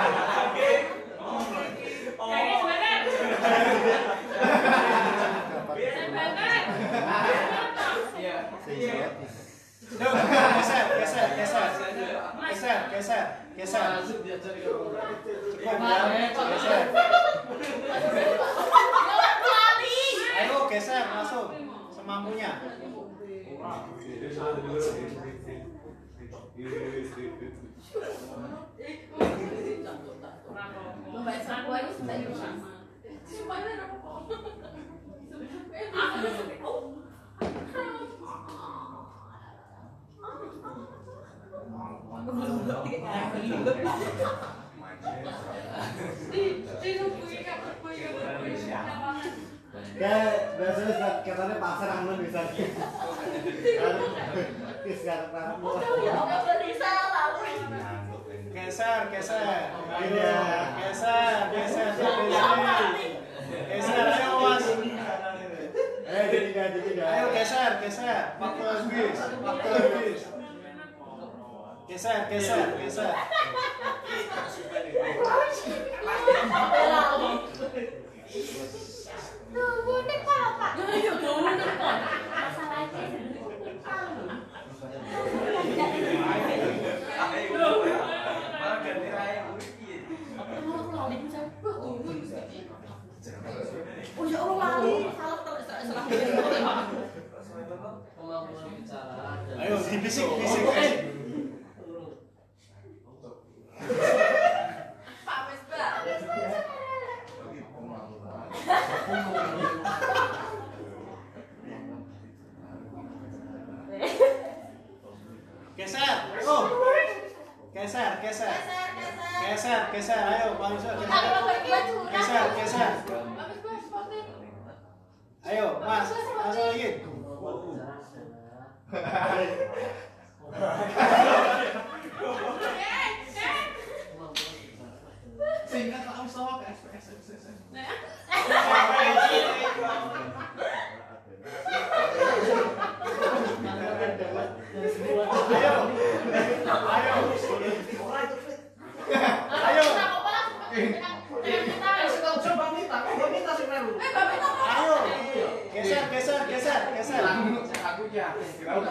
Yuk, geser, geser, geser. Geser, geser, geser. Ya, geser. Geser? Kayak biasanya katanya pasar aman bisa. Kis gak tahu. Geser, geser. Ayo, geser, geser. Geser, geser. Ayo, mas. Eh, jadi gak jadi gak. Ayo geser, geser. Waktu habis, waktu habis. Geser, geser, geser. Malah ganti raya murid iki. Oh ya Allah lali, salah terus salah. Dan- Ayo, dibisik, bisik. Pak wis Pak. Geser. Oh. Geser, geser. Geser, geser. Ayo, Pak Yusuf, geser. Geser, geser. Ayo, Mas. Masuk lagi. Singkat tak usah ke SPS. Ayo. Ayo. Ayo. Coba minta, coba minta sih Meru. Ayo. Geser, geser, geser, geser. Aku ya. Kira udah aku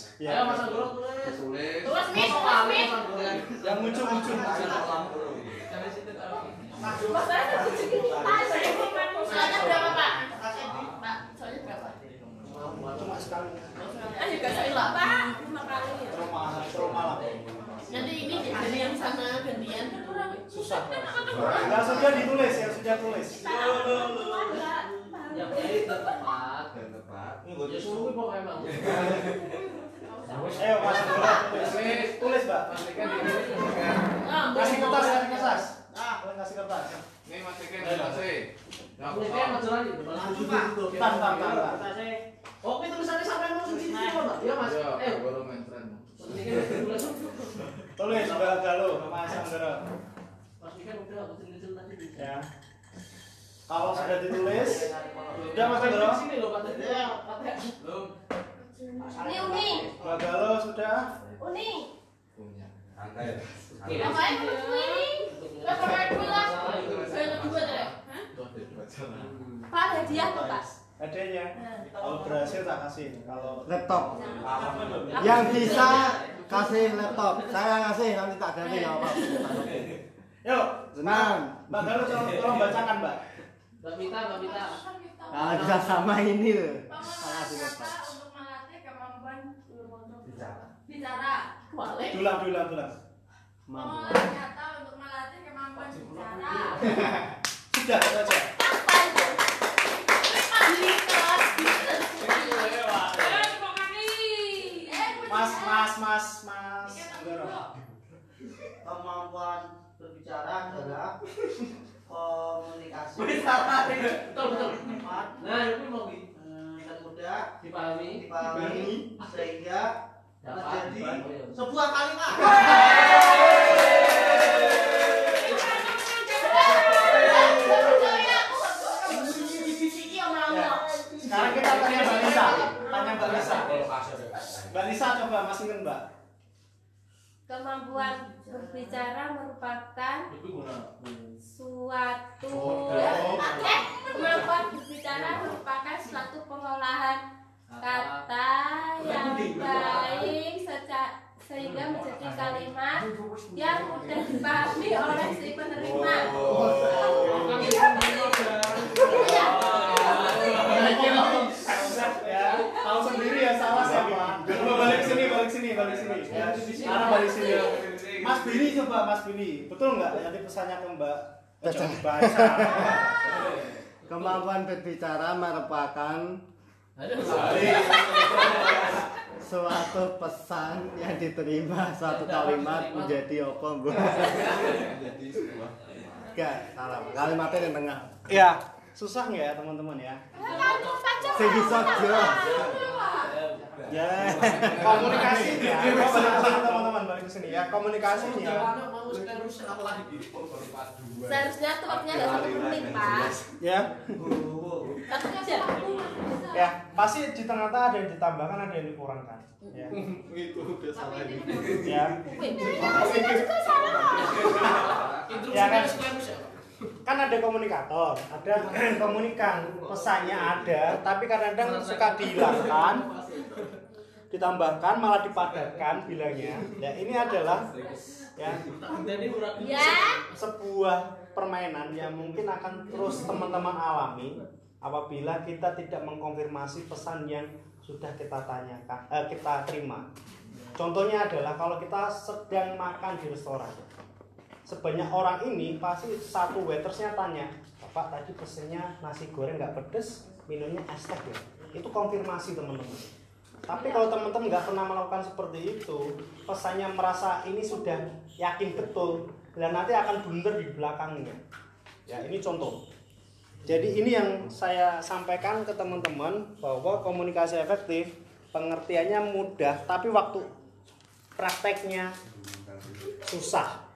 Ya, Ayo masang dulu tulis. Tulis. Tulis nih, tulis. Yang muncul muncul muncul kolam dulu. Situ soalnya berapa? Cuma sekali. Ah, juga sekali lah, Pak. Kali. Ya? Lah. Nanti ini jadi yang sama gantian kan susah. Enggak sudah ditulis, yang sudah tulis. Yang tepat dan tepat. Ya Enggak disuruh pokoknya emang. Ayo Mas tulis. Tulis, Mbak. Pastikan sini. Kasih kertas, kasih kertas. Ah, boleh kasih kertas. Mas Pak. Tan, tan, tan. Oke tulisannya sampai mau sini Pak. Ya Mas. Ya, Ayo. Ini kan tulis. Mbak Galuh, Mas Anggoro. Pastikan udah aku tulisin tadi. Ya. Kalau sudah ditulis, Udah, Mas Anggoro? Sini loh katanya. Katanya. Belum Ini Uni, Mbak Galuh sudah. Uni. punya. Angka ya. Ngapain kamu ini? Lah pakai dulu lah. Saya kedua deh. Pak hadiah tuh Pak. Hadiahnya. Kalau berhasil tak kasih. Kalau Laptop. Yang bisa kasih laptop. Saya ngasih nanti tak ganti ya Pak. Yuk, Senang. Mbak Galuh tolong, tolong bacakan, Mbak. Mbak Mita, Mbak Mita. Nah, bisa sama ini loh. Melatih kemampuan bicara. Balik. Dulang, dulang, dulang. Mampu. Kata untuk melatih kemampuan bicara. Sudah, itu aja. Mas, mas, mas, mas. Kemampuan berbicara adalah komunikasi. Betul betul. Nah, ini mau gitu. eh, dan mudah Dipahami. dipahami sehingga Dapat menjadi dibantu. sebuah kalimat. Sekarang kita tanya Mbak Lisa. Tanya Mbak Lisa. Mbak Lisa coba masih Mbak. Kemampuan berbicara merupakan suatu Oh. eh, kemampuan berbicara merupakan suatu pengolahan kata yang baik sehingga menjadi kalimat yang mudah dipahami oleh si penerima. ya tahu sendiri ya salah siapa? Coba balik sini balik sini balik sini ya sekarang balik sini Mas Billy coba Mas Billy betul nggak? Nanti pesannya ke Mbak. Baca Kemampuan berbicara merupakan suatu pesan yang diterima suatu kalimat menjadi apa Bu? Jadi sebuah salah. Kalimatnya di tengah. ya susah nggak ya teman-teman ya? Sing bisa jelas. ya. Komunikasinya coba balik teman-teman balik ke sini ya komunikasinya. Seharusnya tuh waktunya nggak satu menit, Pak. ya? Ya pasti di tengah-tengah ada yang ditambahkan ada yang dikurangkan. Ya. Itu udah salah ini. ya. Ya kan? kan ada komunikator, ada komunikan, pesannya ada, tapi kadang-kadang suka dihilangkan, ditambahkan malah dipadatkan bilangnya. Ya ini adalah ya Ya. sebuah permainan yang mungkin akan terus teman-teman alami apabila kita tidak mengkonfirmasi pesan yang sudah kita tanyakan, eh, kita terima. Contohnya adalah kalau kita sedang makan di restoran, sebanyak orang ini pasti satu waitersnya tanya, Bapak tadi pesennya nasi goreng nggak pedes, minumnya es teh ya. Itu konfirmasi teman-teman. Tapi kalau teman-teman nggak pernah melakukan seperti itu, pesannya merasa ini sudah yakin betul, dan nanti akan blunder di belakangnya. Ya ini contoh. Jadi ini yang saya sampaikan ke teman-teman bahwa komunikasi efektif pengertiannya mudah, tapi waktu prakteknya susah.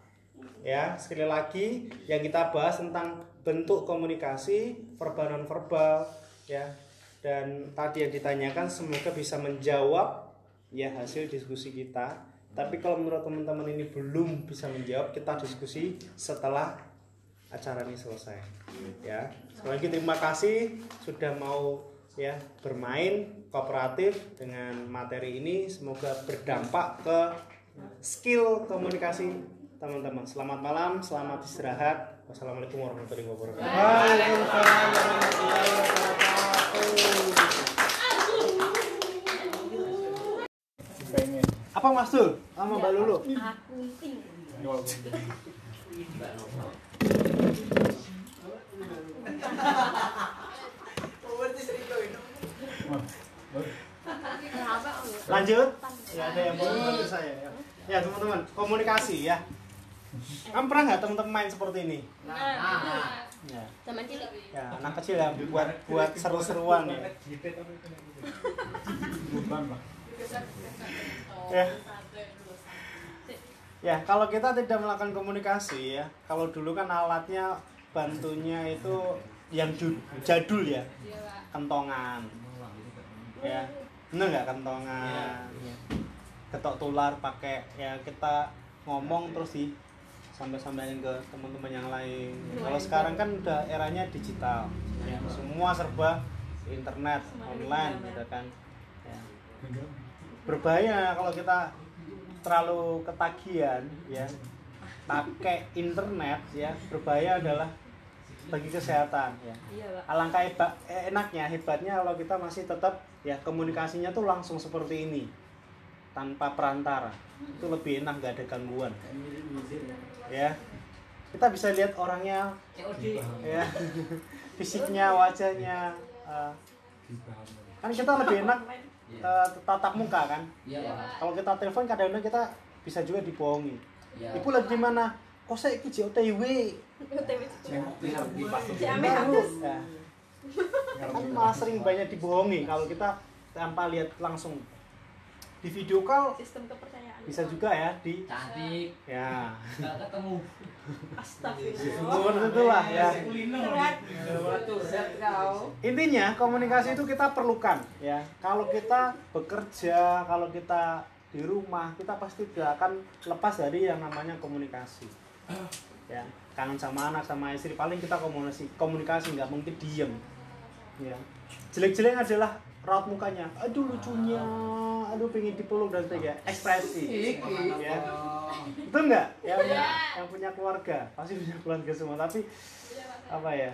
Ya, sekali lagi yang kita bahas tentang bentuk komunikasi verbal non verbal ya. Dan tadi yang ditanyakan semoga bisa menjawab ya hasil diskusi kita. Tapi kalau menurut teman-teman ini belum bisa menjawab, kita diskusi setelah acara ini selesai. Ya, sekali lagi terima kasih sudah mau ya bermain kooperatif dengan materi ini. Semoga berdampak ke skill komunikasi teman-teman. Selamat malam, selamat istirahat. Wassalamualaikum warahmatullahi wabarakatuh. Waalaikumsalam warahmatullahi wabarakatuh. Apa Mas Dul? Sama Mbak Lulu? Aku ini. lanjut. Ya ada yang mau bantu saya ya. Ya teman-teman komunikasi ya. Kamu pernah nggak teman-teman main seperti ini? Nah, ya. Zaman cilik. ya anak kecil ya buat buat seru-seruan ya Ya. ya kalau kita tidak melakukan komunikasi ya kalau dulu kan alatnya bantunya itu yang du- jadul ya. Kentongan. Ya. Bener nggak kentongan? Ya. ketok tular pakai ya kita ngomong terus sih sampai sampaikan ke teman-teman yang lain. Kalau sekarang kan udah eranya digital. Ya semua serba internet online gitu kan. Ya. Berbahaya kalau kita terlalu ketagihan ya. Pakai internet ya berbahaya adalah bagi kesehatan ya. Iya, Pak. alangkah hebat eh, enaknya hebatnya kalau kita masih tetap ya komunikasinya tuh langsung seperti ini tanpa perantara. Itu lebih enak gak ada gangguan. Ya. Kita bisa lihat orangnya ya fisiknya wajahnya eh, kan kita lebih enak eh, tatap muka kan? Iya, Pak. kalau kita telepon kadang-kadang kita bisa juga dibohongi. Iya. ibu lagi di mana? Kok saya iki JOTW ya. kan malah sering banyak dibohongi kalau kita tanpa lihat langsung. Di video call Sistem kepercayaan. Bisa juga ya di. Cantik. ya. Nggak ketemu. Betul itulah ya. Berat. Set kau. intinya komunikasi itu kita perlukan ya. Kalau kita bekerja kalau kita di rumah kita pasti tidak akan lepas dari yang namanya komunikasi. Ya kangen sama anak sama istri paling kita komunikasi komunikasi nggak mungkin diem. Ya. Jelek-jelek adalah raut mukanya. Aduh lucunya. Aduh pengen dipeluk dan sebagainya ekspresi. Ya. Itu enggak yang, yang punya keluarga. Pasti punya keluarga semua. Tapi apa ya?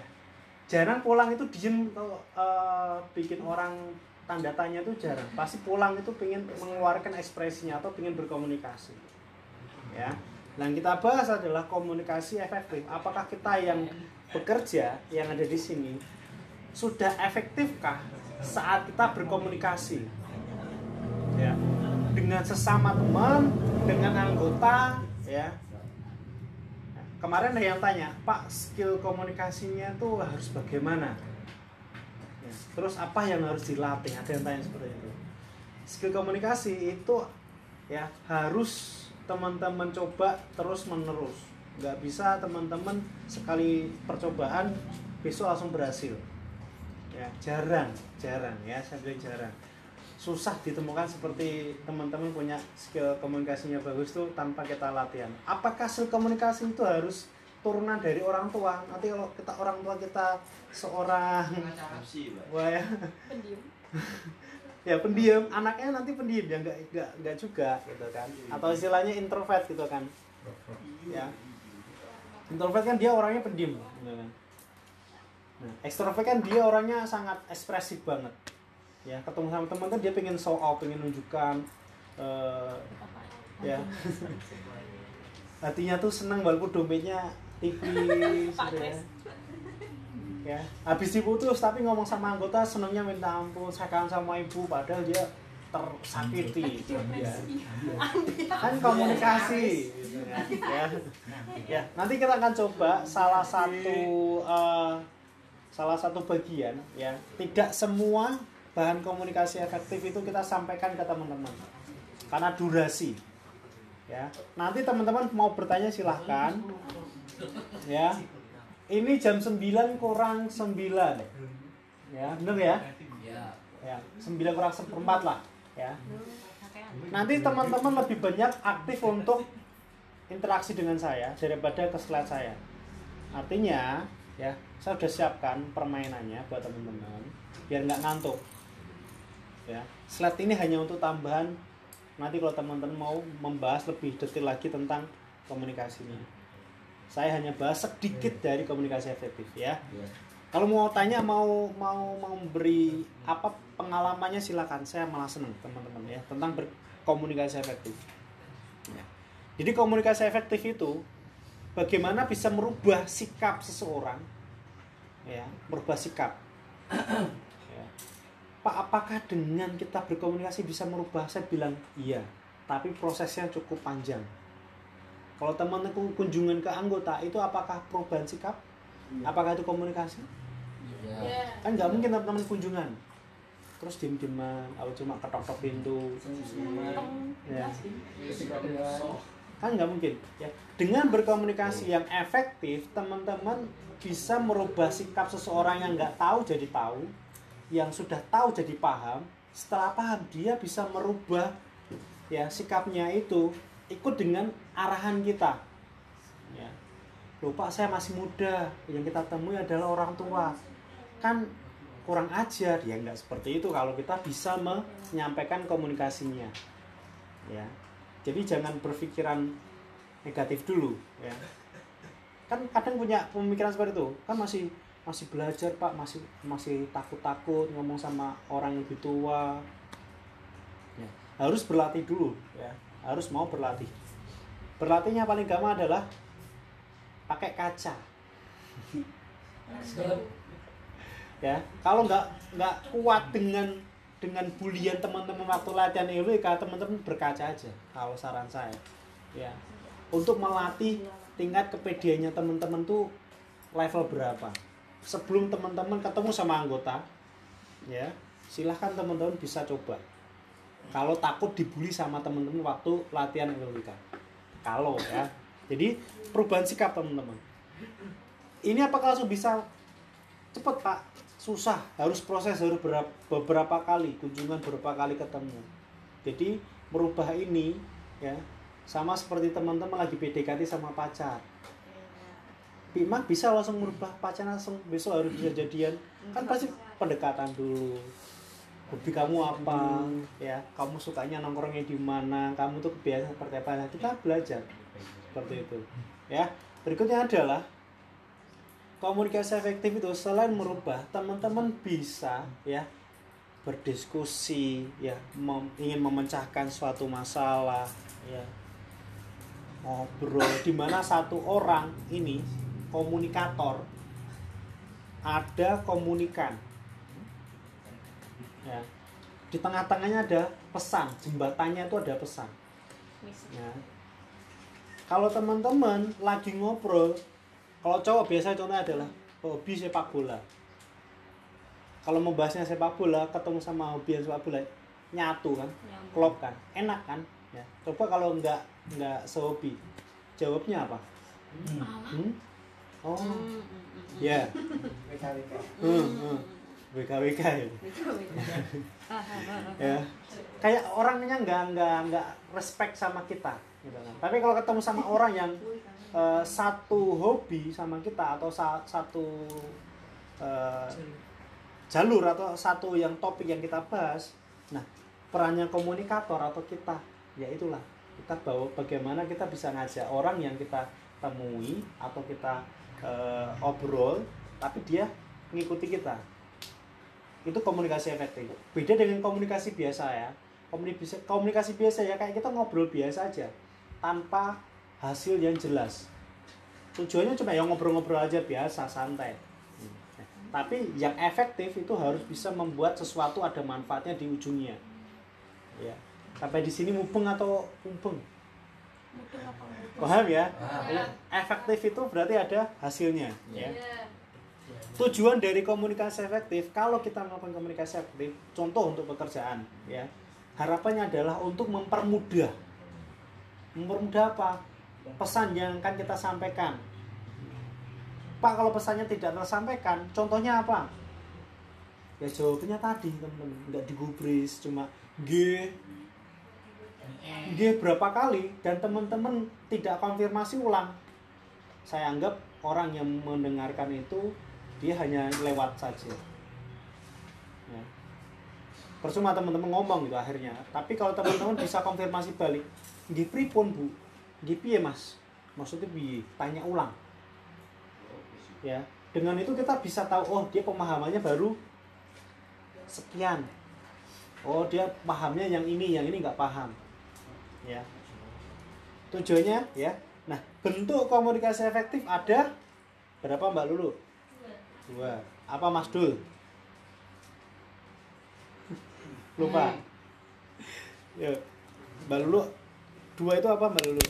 Jarang pulang itu diem atau eh, bikin orang tanda tanya itu jarang. Pasti pulang itu pengen mengeluarkan ekspresinya atau pengen berkomunikasi. Ya. Yang kita bahas adalah komunikasi efektif. Apakah kita yang bekerja yang ada di sini sudah efektifkah saat kita berkomunikasi. Ya. Dengan sesama teman dengan anggota ya. Kemarin ada yang tanya pak skill komunikasinya tuh harus bagaimana? Ya, terus apa yang harus dilatih? Ada yang tanya seperti itu. Skill komunikasi itu ya harus teman-teman coba terus menerus nggak bisa teman-teman sekali percobaan besok langsung berhasil ya jarang jarang ya saya bilang jarang. Susah ditemukan seperti teman-teman punya skill komunikasinya bagus tuh tanpa kita latihan. Apakah skill komunikasi itu harus turunan dari orang tua? Nanti kalau kita orang tua kita seorang wah ya. Pendiam. ya pendiam. Anaknya nanti pendiam ya nggak nggak nggak juga gitu kan. Atau istilahnya introvert gitu kan. Ya. Introvert kan dia orangnya pendiam gitu kan nah, ekstrovert kan dia orangnya sangat ekspresif banget. Ya ketemu sama teman tuh dia pengen show off pengen nunjukkan eh, ya. Hatinya tuh senang walaupun dompetnya tipis gitu ya. Ya habis diputus tapi ngomong sama anggota senangnya minta ampun saya kangen sama ibu padahal dia tersakiti. Ya. kan komunikasi. Gitu ya. Ya. Nanti kita akan coba salah satu eh, salah satu bagian ya tidak semua bahan komunikasi efektif itu kita sampaikan ke teman-teman. Karena durasi. Ya. Nanti teman-teman mau bertanya silahkan. Ya. Ini jam 9 kurang 9 ya bener ya? Iya. ya 9 kurang seperempat lah ya. Nanti teman-teman lebih banyak aktif untuk interaksi dengan saya daripada ke slide saya. Artinya ya. Saya sudah siapkan permainannya buat teman-teman biar nggak ngantuk. Ya. Slide ini hanya untuk tambahan. Nanti kalau teman-teman mau membahas lebih detail lagi tentang komunikasinya. Saya hanya bahas sedikit dari komunikasi efektif ya. Kalau mau tanya mau mau mau memberi apa pengalamannya silakan. Saya malah senang teman-teman ya tentang berkomunikasi efektif. Ya. jadi komunikasi efektif itu bagaimana bisa merubah sikap seseorang ya merubah sikap. Ya. Pak apakah dengan kita berkomunikasi bisa merubah? Saya bilang iya tapi prosesnya cukup panjang. Kalau teman kun- kunjungan ke anggota itu apakah perubahan sikap? Apakah itu komunikasi? Ya. kan nggak mungkin teman-teman kunjungan. Terus diem dieman atau cuma ketok-ketok pintu. Ya kan nggak mungkin ya. Dengan berkomunikasi yang efektif teman-teman bisa merubah sikap seseorang yang nggak tahu jadi tahu yang sudah tahu jadi paham. Setelah paham dia bisa merubah ya sikapnya itu ikut dengan arahan kita. Ya. Lupa saya masih muda yang kita temui adalah orang tua. Kan kurang ajar ya nggak seperti itu kalau kita bisa menyampaikan komunikasinya. Ya jadi jangan berpikiran negatif dulu ya. Kan kadang punya pemikiran seperti itu. Kan masih masih belajar pak. Masih masih takut takut ngomong sama orang lebih tua. Ya, harus berlatih dulu ya. Harus mau berlatih. Berlatihnya paling gampang adalah pakai kaca. Ya. Kalau nggak nggak kuat dengan dengan bulian teman-teman waktu latihan EWK teman-teman berkaca aja kalau saran saya. Ya. Untuk melatih tingkat kepediannya teman-teman tuh level berapa? Sebelum teman-teman ketemu sama anggota ya silahkan teman-teman bisa coba. Kalau takut dibully sama teman-teman waktu latihan EWK kalau ya. Jadi perubahan sikap teman-teman. Ini apakah langsung bisa? Cepet pak susah harus proses harus berapa, beberapa kali kunjungan beberapa kali ketemu. Jadi merubah ini ya sama seperti teman-teman lagi PDKT sama pacar. Bima bisa langsung merubah pacar langsung besok harus bisa jadian. Kan pasti pendekatan dulu. Hobi kamu apa ya? Kamu sukanya nongkrongnya di mana? Kamu tuh kebiasaan seperti apa? Nah, kita belajar. Seperti itu. Ya berikutnya adalah komunikasi efektif itu selain merubah teman-teman bisa ya berdiskusi ya mem- ingin memecahkan suatu masalah ya. Ngobrol di mana satu orang ini komunikator. Ada komunikan. Ya. Di tengah-tengahnya ada pesan jembatannya itu ada pesan. Ya. Kalau teman-teman lagi ngobrol kalau cowok biasa contohnya adalah hobi sepak bola. Kalau mau bahasnya sepak bola ketemu sama hobi yang sepak bola nyatu kan klop kan enak kan? Ya coba kalau nggak nggak sehobi jawabnya apa? Hmm? oh. Ya. Hmm, hmm. WKWK ya. Ya. Kayak orangnya nggak nggak nggak respect sama kita gitu kan. Tapi kalau ketemu sama orang yang eh, satu hobi sama kita atau sa- satu eh, jalur. atau satu yang topik yang kita bahas. Nah perannya komunikator atau kita ya itulah. Kita bawa bagaimana kita bisa ngajak orang yang kita temui atau kita eh, obrol tapi dia mengikuti kita. Itu komunikasi efektif. Beda dengan komunikasi biasa ya. Komunikasi komunikasi biasa ya kayak kita ngobrol biasa aja tanpa hasil yang jelas. Tujuannya cuma ya ngobrol-ngobrol aja biasa santai. Hmm. tapi yang efektif itu harus bisa membuat sesuatu ada manfaatnya di ujungnya. Ya. Sampai di sini mubeng atau umpeng paham ya? Jadi, efektif itu berarti ada hasilnya. Ya tujuan dari komunikasi efektif kalau kita melakukan komunikasi efektif contoh untuk pekerjaan ya. Harapannya adalah untuk mempermudah. Mempermudah apa pesan yang akan kita sampaikan. Pak kalau pesannya tidak tersampaikan contohnya apa? Ya jawabannya tadi teman-teman. Nggak digubris cuma g. G berapa kali dan teman-teman tidak konfirmasi ulang. Saya anggap orang yang mendengarkan itu dia hanya lewat saja. Ya. percuma teman-teman ngomong gitu akhirnya. Tapi kalau teman-teman bisa konfirmasi balik nggih pripun bu piye mas maksudnya piye tanya ulang ya dengan itu kita bisa tahu oh dia pemahamannya baru sekian oh dia pahamnya yang ini yang ini nggak paham ya tujuannya ya Nah, bentuk komunikasi efektif ada berapa Mbak Lulu? Dua. Apa Mas Dul? Lupa. Ya. Mbak Lulu, dua itu apa Mbak Lulu?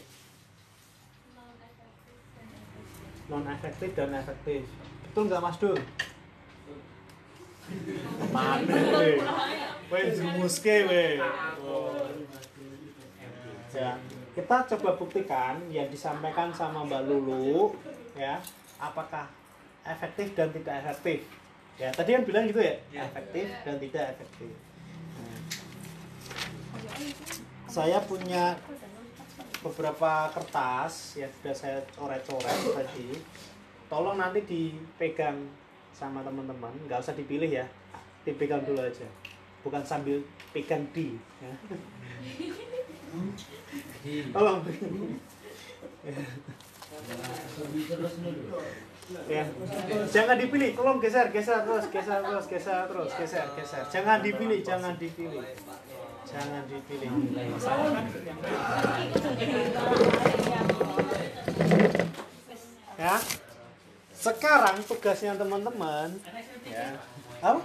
Non efektif dan efektif. Betul nggak Mas Dul? Mana? Weh, jumuske weh. Ya, kita coba buktikan yang disampaikan sama Mbak Lulu ya, apakah efektif dan tidak efektif. Ya, tadi kan bilang gitu ya, efektif dan tidak efektif. Nah, saya punya beberapa kertas yang sudah saya coret-coret tadi. Tolong nanti dipegang sama teman-teman, nggak usah dipilih ya, dipegang dulu aja. Bukan sambil pegang di. Ya. Tolong. ya. Jangan dipilih, tolong geser, geser terus, geser terus, geser terus, geser, geser. Jangan dipilih, jangan dipilih. Jangan dipilih. Ya. Sekarang tugasnya teman-teman ya. Apa?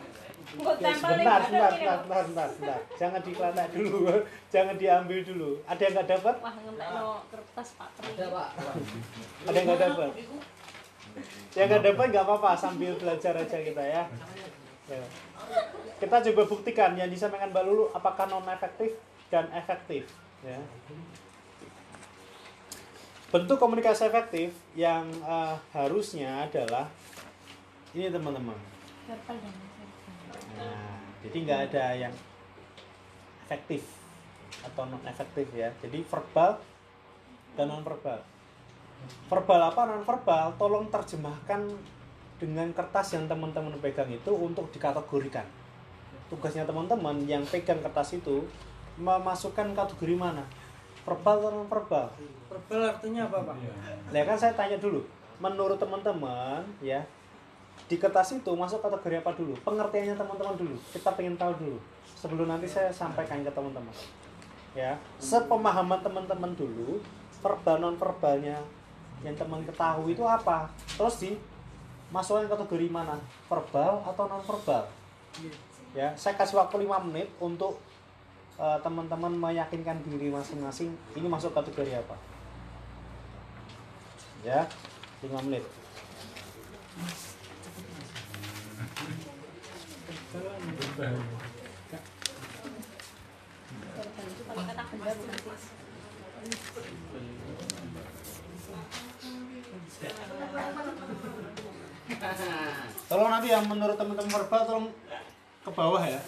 Ya, sebentar, sebentar, sebentar, sebentar, sebentar, sebentar. Jangan dikelanak dulu, jangan diambil dulu. Ada yang nggak dapat? Wah, ngentekno kertas Pak Tri. Ada yang nggak dapat? Yang nggak dapat nggak apa-apa, sambil belajar aja kita ya. Ya. Kita coba buktikan yang disampaikan Mbak Lulu apakah non efektif dan efektif. Ya. Bentuk komunikasi efektif yang eh, harusnya adalah ini teman-teman. Nah, jadi nggak ada yang efektif atau non efektif ya. Jadi verbal dan non verbal. Verbal apa non verbal? Tolong terjemahkan dengan kertas yang teman-teman pegang itu untuk dikategorikan. Tugasnya teman-teman yang pegang kertas itu memasukkan kategori mana? Verbal atau non verbal? Verbal artinya apa, Pak? Nah kan saya tanya dulu, menurut teman-teman ya di kertas itu masuk kategori apa dulu? Pengertiannya teman-teman dulu. Kita pengen tahu dulu sebelum nanti saya sampaikan ke teman-teman. Ya, sepemahaman teman-teman dulu verbal non verbalnya yang teman ketahui itu apa? Terus di masukkan kategori mana? Verbal atau non verbal? Ya, saya kasih waktu 5 menit untuk eh, teman-teman meyakinkan diri masing-masing ini masuk kategori apa? ya 5 menit Verbal itu paling kata benda berarti. Tolong nanti yang menurut teman-teman verbal tolong ke bawah ya.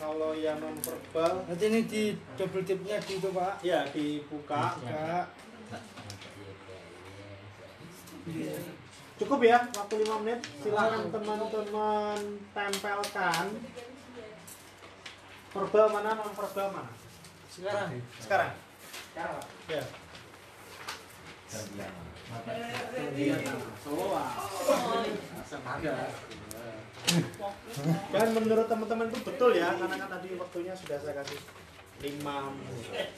Kalau yang non verbal Nanti ini di double tipnya di itu, Pak. ya dibuka Kak. cukup ya waktu 5 menit. Silakan teman-teman tempelkan. Verbal mana non verbal mana? Sekarang. sekarang? Ya dan menurut teman-teman itu betul ya karena kan tadi waktunya sudah saya kasih 5 menit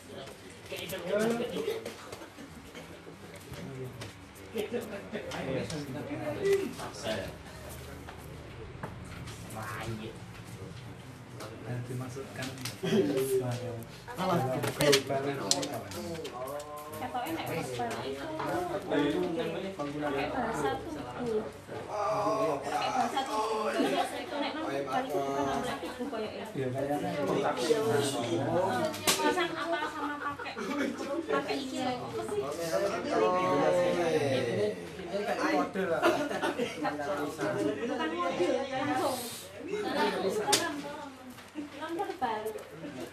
Ketoke nek verbal itu pakai bahasa tubuh. Pakai bahasa tubuh. Biasa itu nek non verbal itu bukan ambil tubuh koyoke. Pasang apa sama pakai pakai iki lho. Apa sih? Bukan mobil langsung. Non verbal.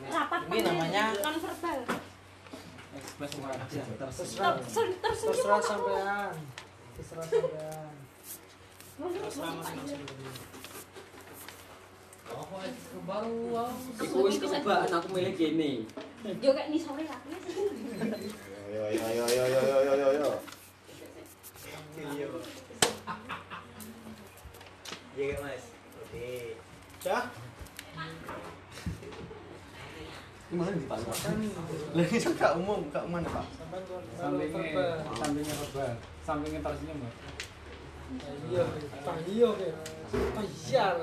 Rapat Ini namanya non verbal. terserah. Tersenyum Terserah sampean. Terserah sampean. Iku wis kebaan aku milih gini. Yo kayak nih sore lah. Ayo ayo ayo ayo ayo ayo ayo ayo. Iya mas. Oke. Gimana di Pak? Lah ini kan gak umum, gak umum Pak. Sampingnya, sampingnya verbal, sampingnya tersenyum Pak. Iya, Pak iya ke. Pak iya.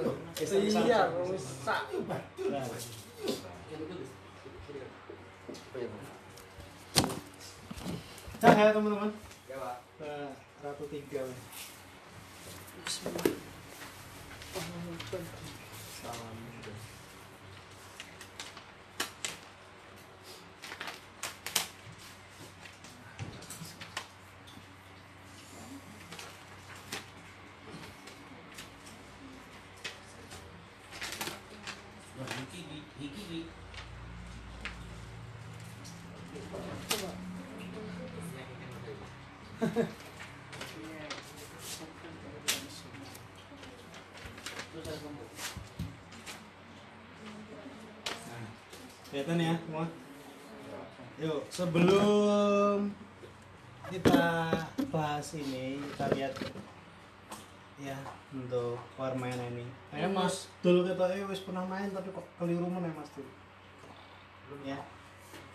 Iya, rusak. Cah ya teman-teman. Ya, Pak. Ratu tiga. Weh. Salam. Kelihatan ya semua. Yuk, sebelum kita bahas ini, kita lihat ya untuk permainan ini. Kayak Mas Dul kita eh wis pernah main tapi kok keliru mana Mas Dul? Ya.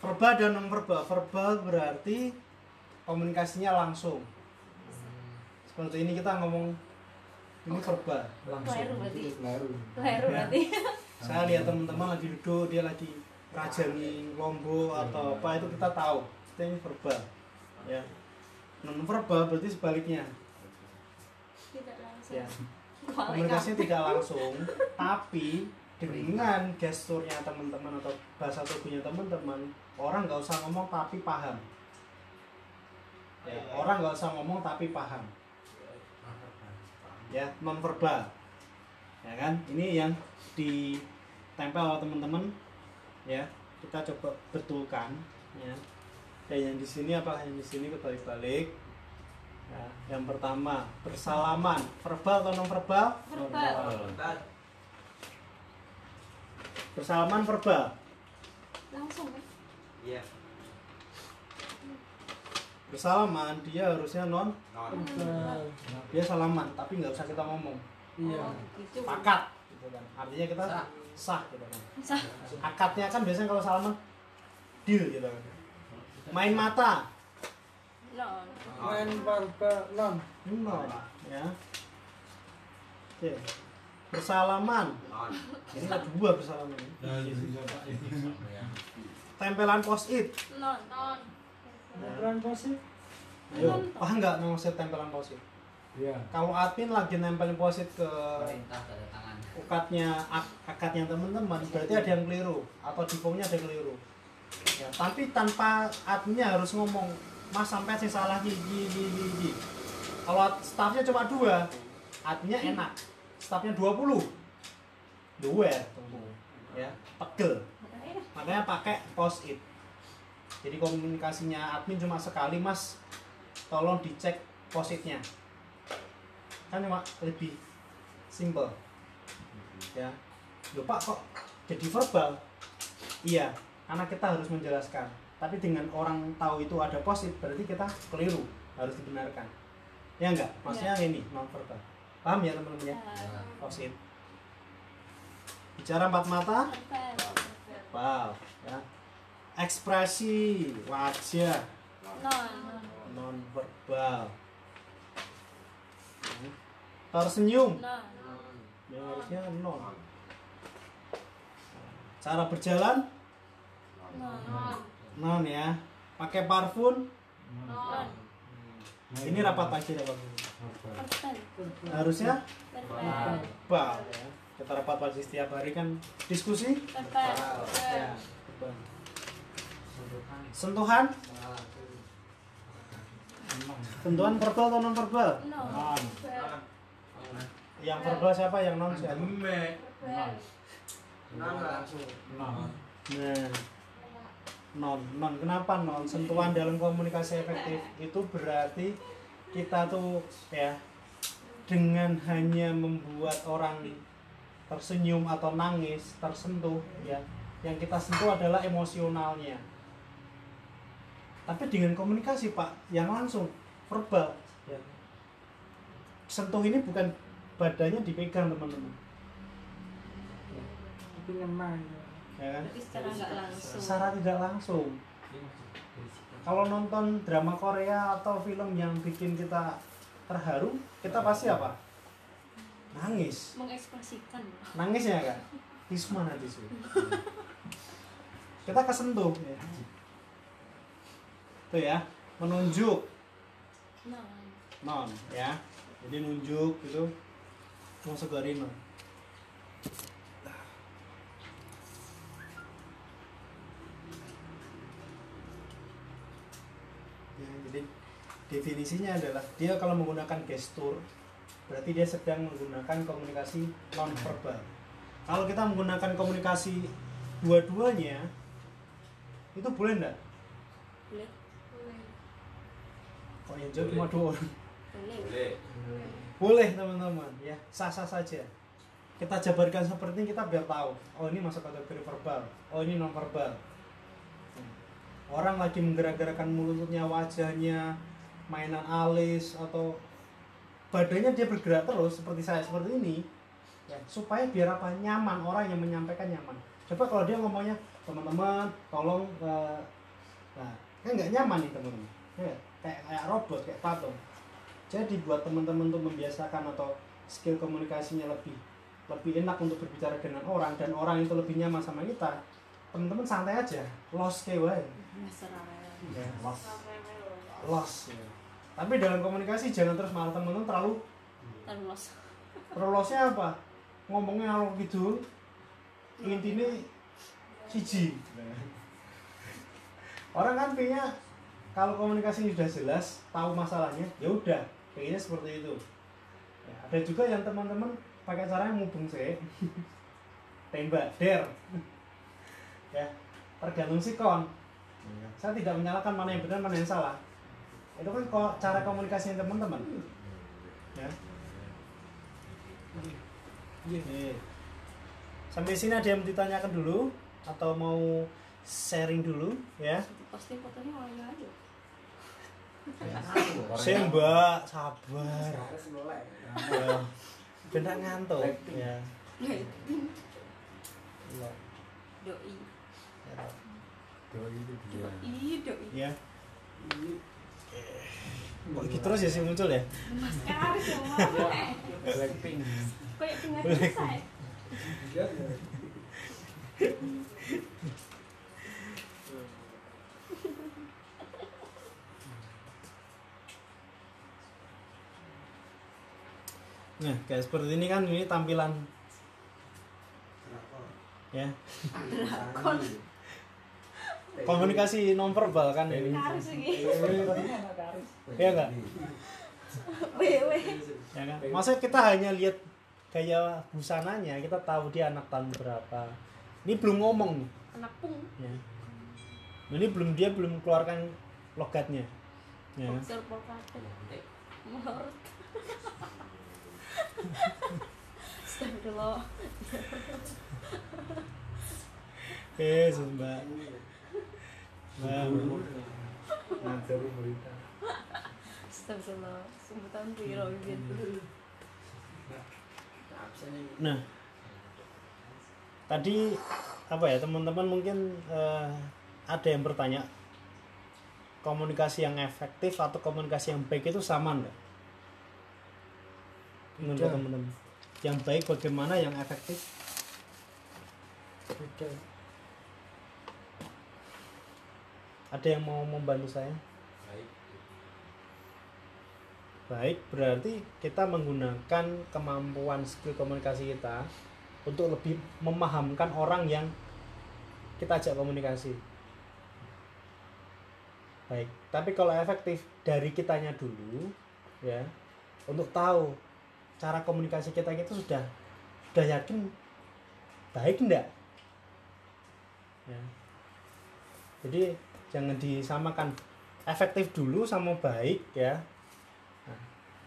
Verbal dan non verbal. Verbal berarti komunikasinya langsung. Seperti ini kita ngomong ini verbal langsung. Keliru berarti. Keliru Ya. berarti. saya lihat teman-teman lagi duduk dia lagi rajani lombok atau apa itu kita tahu. Itu ini verbal ya. Non verbal berarti sebaliknya. Tidak langsung. ya. Komunikasinya tidak langsung tapi dengan gesturnya teman-teman atau bahasa tubuhnya teman-teman orang nggak usah ngomong tapi paham. Ya orang nggak usah ngomong tapi paham. Ya non verbal ya kan? Ini yang ditempel oleh teman-teman ya kita coba betulkan ya dan yang di sini apakah yang di sini kebalik-balik ya, yang pertama bersalaman verbal atau non verbal Verbal. bersalaman verbal Langsung? Iya. bersalaman dia harusnya non Non. dia salaman tapi nggak usah kita ngomong Iya. Gitu. pakat gitu kan artinya kita sah gitu kan Sah. akadnya kan biasanya kalau salaman deal gitu kan main mata Non. Main barba non. non ya oke bersalaman Non. ini ada dua bersalaman tempelan post it Non. Non. Beneran posisi? ayo paham nggak maksud tempelan post it Iya. kalau admin lagi nempelin post it ke ukatnya ak- akadnya teman-teman berarti ada yang keliru atau di formnya ada yang keliru. Ya, tapi tanpa adminnya harus ngomong mas sampai sih salah gigi gigi gigi kalau staffnya cuma dua adminnya enak. staffnya 20 dua ya pegel. Makanya. Pakai post it jadi komunikasinya admin cuma sekali mas tolong dicek post itnya kan cuma lebih simple. Ya. Loh pak kok jadi verbal? Iya karena kita harus menjelaskan. Tapi dengan orang tahu itu ada posit berarti kita keliru harus dibenarkan. Ya enggak? Maksudnya ini non verbal paham ya teman-teman ya? Posit bicara empat mata? Verbal. wow ya. Ekspresi wajah. Non. non verbal tersenyum Non. yang harusnya non cara berjalan? Non. non ya. Pakai parfum? Non. ini rapat pagi rapat pagi. Harusnya? Verbal ya kita rapat pagi setiap hari kan. Diskusi? Verbal. ya verbal. sentuhan? Sentuhan verbal atau non verbal? Non. Yang verbal siapa? Yang non siapa? Verbal. Non. Langsung. nah non. Non. Kenapa non? Sentuhan dalam komunikasi efektif. Itu berarti kita tuh ya dengan hanya membuat orang tersenyum atau nangis tersentuh ya yang kita sentuh adalah emosionalnya. Tapi dengan komunikasi pak yang langsung verbal ya. Sentuh ini bukan badannya dipegang teman-teman. Tapi ngena. ya. ya kan? Secara nggak langsung. secara tidak langsung. Kalau nonton drama Korea atau film yang bikin kita terharu kita pasti apa? Nangis. Mengekspresikan. nangis ya kan tisu mana tisu kita kesentuh. Ya. tuh ya menunjuk. Nah, non ya. Jadi nunjuk gitu segarin non ya, jadi definisinya adalah dia kalau menggunakan gestur berarti dia sedang menggunakan komunikasi non verbal kalau kita menggunakan komunikasi dua-duanya itu boleh enggak? boleh. Oh yang jawab cuma dua orang. Boleh. Boleh teman-teman, ya sah-sah saja. Kita jabarkan seperti ini kita biar tahu. Oh ini masuk kategori verbal. Oh ini non verbal. Orang lagi menggerak-gerakkan mulutnya, wajahnya, mainan alis atau badannya dia bergerak terus seperti saya seperti ini. Ya, supaya biar apa nyaman orang yang menyampaikan nyaman. Coba kalau dia ngomongnya teman-teman tolong eh, nah kan nggak nyaman nih teman-teman. Ya, kayak kayak robot kayak patung. Jadi buat teman-teman untuk membiasakan atau skill komunikasinya lebih lebih enak untuk berbicara dengan orang dan orang itu lebih nyaman sama kita. Teman-teman santai aja, los. Mesra. Ya, los. Los. ya. Tapi dalam komunikasi jangan terus malah teman-teman terlalu terlalu losnya apa? Ngomongnya alur gitu. Intinya siji. Orang kan pengennya kalau komunikasi sudah jelas, tahu masalahnya, ya udah, pengennya seperti itu. Ya, ada juga yang teman-teman pakai cara mubeng sih, tembak, der, ya tergantung sikon. Saya tidak menyalahkan mana yang benar mana yang salah. Itu kan cara komunikasi teman-teman. Ya. Oke. Sampai sini ada yang ditanyakan dulu atau mau sharing dulu ya? Pasti fotonya aja. Saya mbak, sabar. Ya. Benar ngantuk. Ya. Ya. Doi. Doi itu dia. Ih, doi. Ya. Kok gitu terus ya sih muncul ya? Mas Karis semua. Blackpink. Kayak tinggal selesai. Nah, kayak seperti ini kan ini tampilan ya. Komunikasi nonverbal kan ini. Karis lagi. Iya enggak? Wewe. Ya kan? Masa kita hanya lihat gaya busananya, kita tahu dia anak tahun berapa. Ini belum ngomong nih. Anak pung. Ya. Ini belum dia belum keluarkan logatnya. Ya. Astagfirullah. Eh, Mbak. Mbak. Ngajari berita. Astagfirullah. Sebutan piro. Nah, tadi apa ya teman-teman mungkin eh, ada yang bertanya komunikasi yang efektif atau komunikasi yang baik itu sama enggak? Menurut Beda. teman-teman, yang baik bagaimana, yang efektif? Beda. Ada yang mau membantu saya? Baik, berarti kita menggunakan kemampuan skill komunikasi kita untuk lebih memahamkan orang yang kita ajak komunikasi. Baik, tapi kalau efektif dari kitanya dulu, ya, untuk tahu cara komunikasi kita itu sudah sudah yakin baik enggak? Ya. Jadi jangan disamakan efektif dulu sama baik ya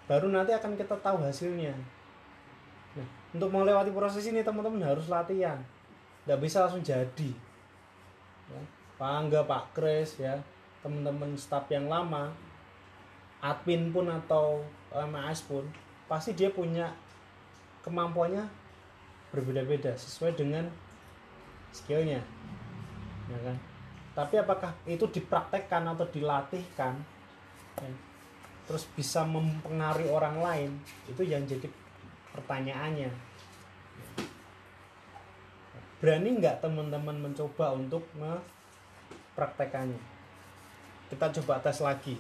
baru nanti akan kita tahu hasilnya. Nah, untuk melewati proses ini teman-teman harus latihan. Nggak bisa langsung jadi. Ya. Pak Pak Kris ya, teman-teman staf yang lama, admin pun atau MAS pun pasti dia punya kemampuannya berbeda-beda sesuai dengan skillnya ya kan? Tapi apakah itu dipraktekkan atau dilatihkan ya, terus bisa mempengaruhi orang lain itu yang jadi pertanyaannya. Berani nggak teman-teman mencoba untuk mempraktekannya? Kita coba tes lagi.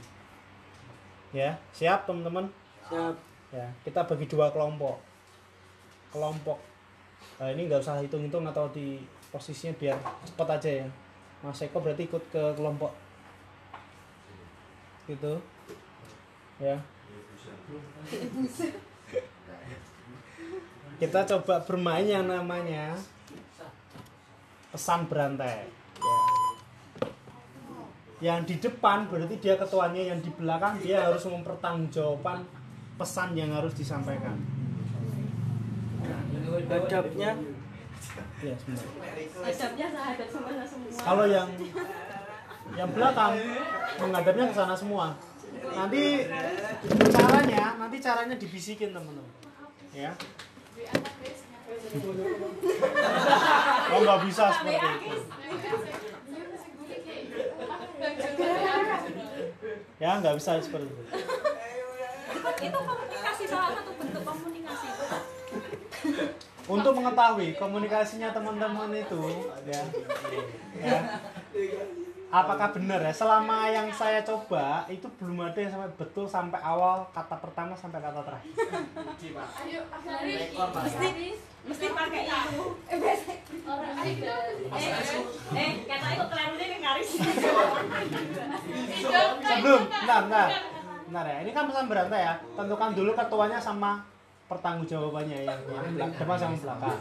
Ya siap teman-teman? Siap. Ya kita bagi dua kelompok. Kelompok Nah, ini nggak usah hitung-hitung atau di posisinya biar cepat aja ya. Mas Eko berarti ikut ke kelompok. Gitu. Ya. Kita coba bermain yang namanya pesan berantai. Ya. yang di depan berarti dia ketuanya yang di belakang dia harus mempertanggungjawabkan pesan yang harus disampaikan. Adabnya? Ya sebentar. Adabnya sahabat sama semua. kalau yang yang belakang menghadapnya ke sana semua. Nanti caranya nanti caranya dibisikin teman-teman. Ya. Oh nggak bisa seperti itu. Ya nggak bisa seperti itu Itu komunikasi salah satu bentuk komunikasi. untuk mengetahui komunikasinya teman-teman itu ya, ya. Apakah benar ya? Selama yang saya coba itu belum ada yang sampai betul sampai awal kata pertama sampai kata terakhir. Ayo, Mesti mesti pakai itu. Eh, Eh, eh, kata itu keliru nih ngaris. sebelum bentar bentar bentar ya ini kan pesan berantai ya tentukan dulu ketuanya sama pertanggungjawabannya yang, yang belak- depan sama belakang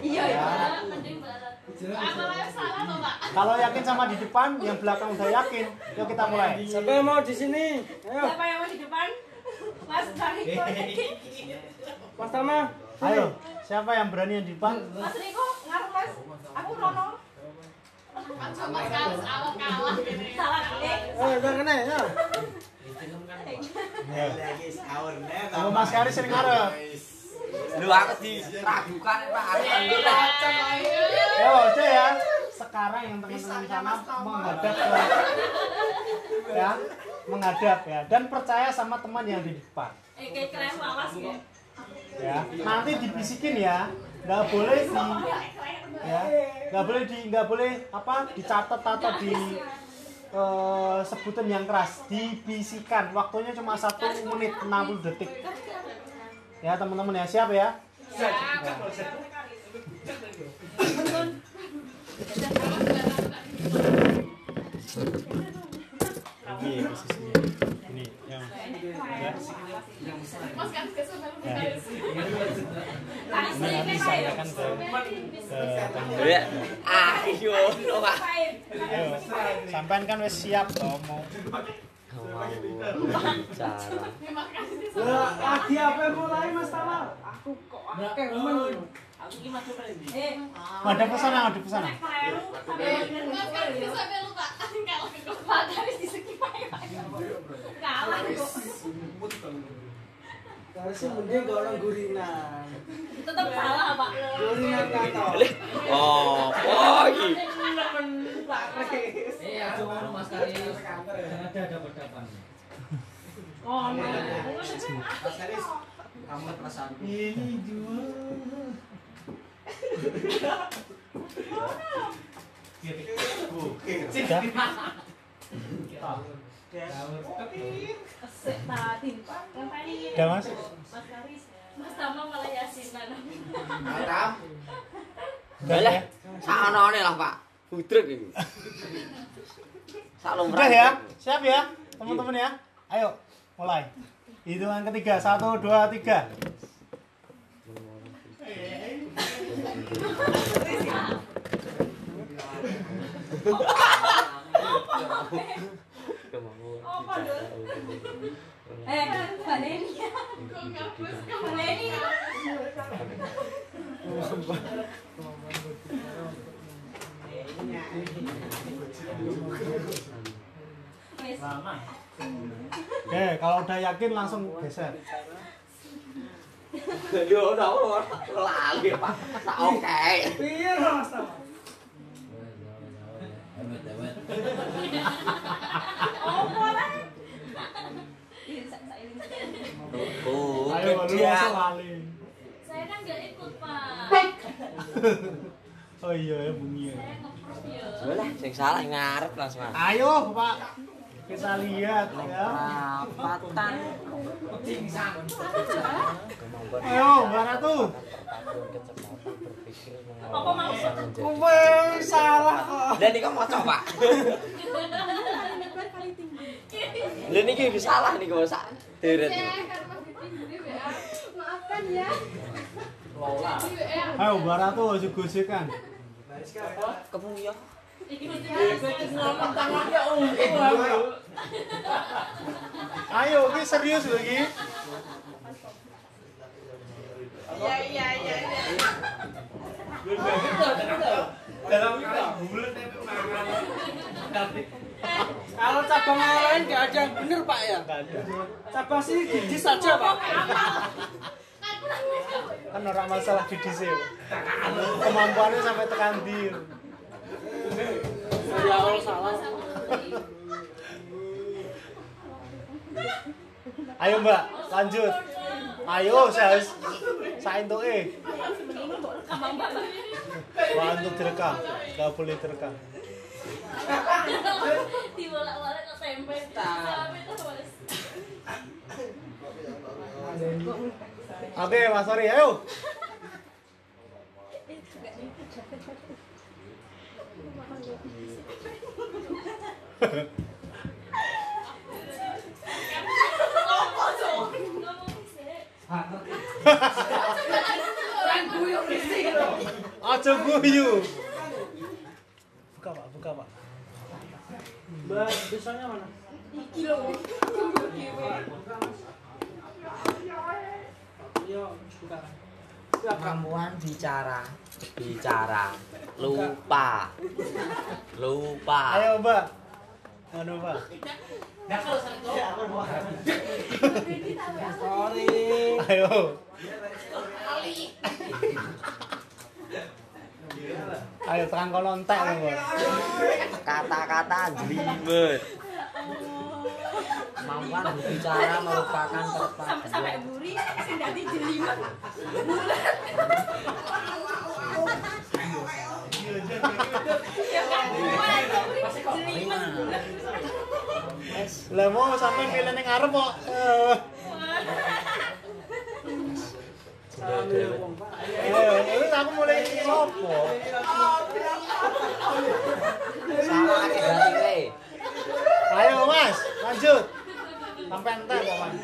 Iya, ya mending barat. Apa salah toh, Pak? kalau yakin sama di depan yang belakang udah yakin yuk kita mulai siapa yang mau di sini? Ayo, Siapa yang mau di depan? Mas Riko. Mas Tama. ayo siapa yang berani yang di depan Mas Riko, ngaruh Mas. Aku Rono. Coba kalah, awal kalah ya. Salah eh. Eh, udah kena ya. Ya. lagi sahur nih Kamu Mas Kari sering ngarep. Lu aku diragukan Pak. Lah. Ya udah ya. Sekarang yang teman-teman sana menghadap ke ya, menghadap ya dan percaya sama teman yang di depan. Eh, kayak keren awas ya. Ya. Nanti dibisikin ya. Nggak boleh di ya, nggak boleh di nggak boleh apa dicatat atau di eh, sebutan yang keras dibisikan. Waktunya cuma satu menit 60 detik. Ya teman-teman ya siap ya? Posisinya. yang ya. Ayo, Pak. sampean kan wis siap toh mau. Lagi apa mulai Mas? Aku kok akeh men. Eh, ada ke sana ada. Harusnya mending gak orang gurinan. Tetap salah, Pak. Gurinan. Oh, oh. Iya, cuma Mas Kari. Ada ada berdapan. Oh, no. Mas Karis Kamu ini dua sudah udah mas Mas Karis. Mas Tama malah yasinan. Matam udah Lah, ya saknone lah, Pak. Budrek iki. Sak lumrah. udah ya siap ya teman-teman ya ayo mulai hitungan ketiga satu dua tiga Apa dong? Oke kalau udah yakin langsung geser đưa đâu là gì bắt sao kệ Oh, Ayo, sao masuk lali. Saya kan gak ikut, Pak. oh iya, bunyi. Saya ngepros ya. Boleh, sing salah ngarep langsung. Ayo, Pak. Kita lihat ya. Rapatan. Ayo Mbak Ratu. Apa mau? Kowe salah kok. Dan iki mau coba. Lha niki wis salah niku sak deret. Maafkan ya. Ayo Mbak Ratu aja gojekan. Kemu ya. Ayo, ini serius lagi. Iya iya iya. iya. Kalau cabang lain nggak ada yang bener pak ya? Cabang sini gigi saja pak. Kan orang masalah di DC. Kemampuannya sampai tekan di. Ya Allah salah. Ayo Mbak, lanjut. Ayo, saya saya untuk eh. Wah, untuk direkam. Gak boleh direkam. Dibolak-balik ke tempe. Oke, Mas Sori, ayo. Aja guyu. Buka Pak, buka Pak. Mbak, mana? Iya, buka. Kemampuan bicara, bicara, lupa, lupa. Ayo Mbak. Anu Pak. Sorry. Ayo. Ayo tekan kono entek lho, Mbak. Kata-kata jelimet. Kemampuan berbicara merupakan Sampai sampai perpaduan. buri sing dadi jelimet. Lah mau sampai pilih ning ngarep kok. Eh, aku mulai sopo? Ayo Mas, lanjut. Sampai entek kok, Mas.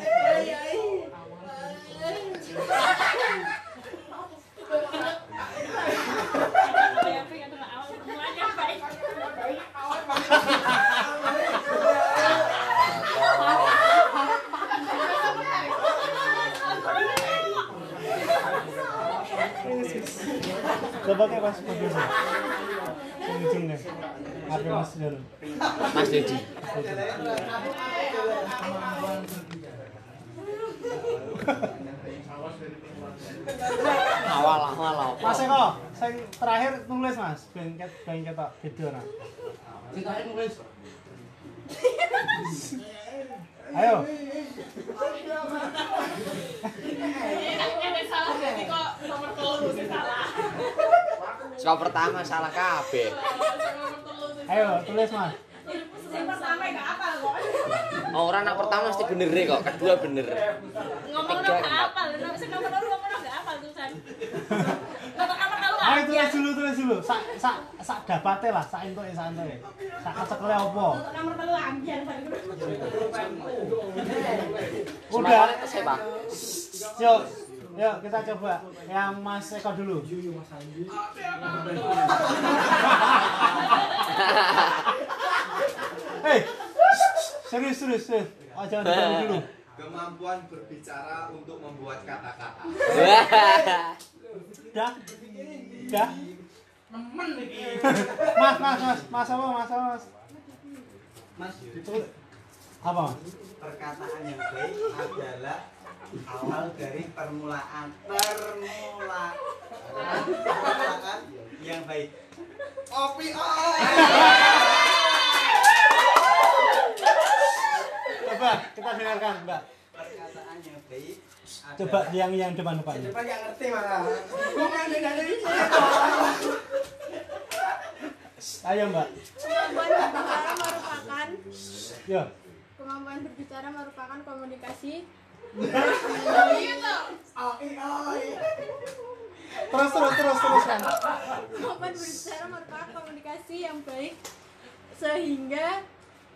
Saya pengen tengah awal semuanya baik. Coba kayak ujung deh. Apa Mas? Mas Dedi. Awal awal awal. Mas Eko, sing terakhir nulis Mas, ben ket ben ketok video nah. Kita nulis. Ayo. Soal pertama salah kabeh. Ayo, tulis Mas. Yang pertama gak apa kok. Oh, orang anak pertama mesti bener deh kok, kedua bener. Ngomong empat. hafal, sing nomor loro ngomong hafal tulisan. Nomor Ayo tulis dulu, tulis dulu. Sak sak sak dapate lah, sak entuke, sak entuke. Sak kecekele opo? Untuk nomor telu ambiar balik. Udah. Yuk, yuk kita coba yang Mas Eko dulu. Hei, serius serius serius. Oh, jangan dulu. Kemampuan berbicara untuk membuat kata-kata. dah. Dah. Nemen iki mas mas mas. Mas apa mas apa mas? Mas itu apa perkataan yang baik adalah awal dari permulaan. Permulaan. Yang baik. Opi oh! Coba kita dengarkan mbak perkataan yang baik Coba yang yang depan depan. Depan nggak ngerti malah bukan dari Ayo, Mbak. Kemampuan berbicara merupakan Yo. kemampuan berbicara merupakan komunikasi Terus terus terus terus kan. kemampuan berbicara merupakan komunikasi yang baik sehingga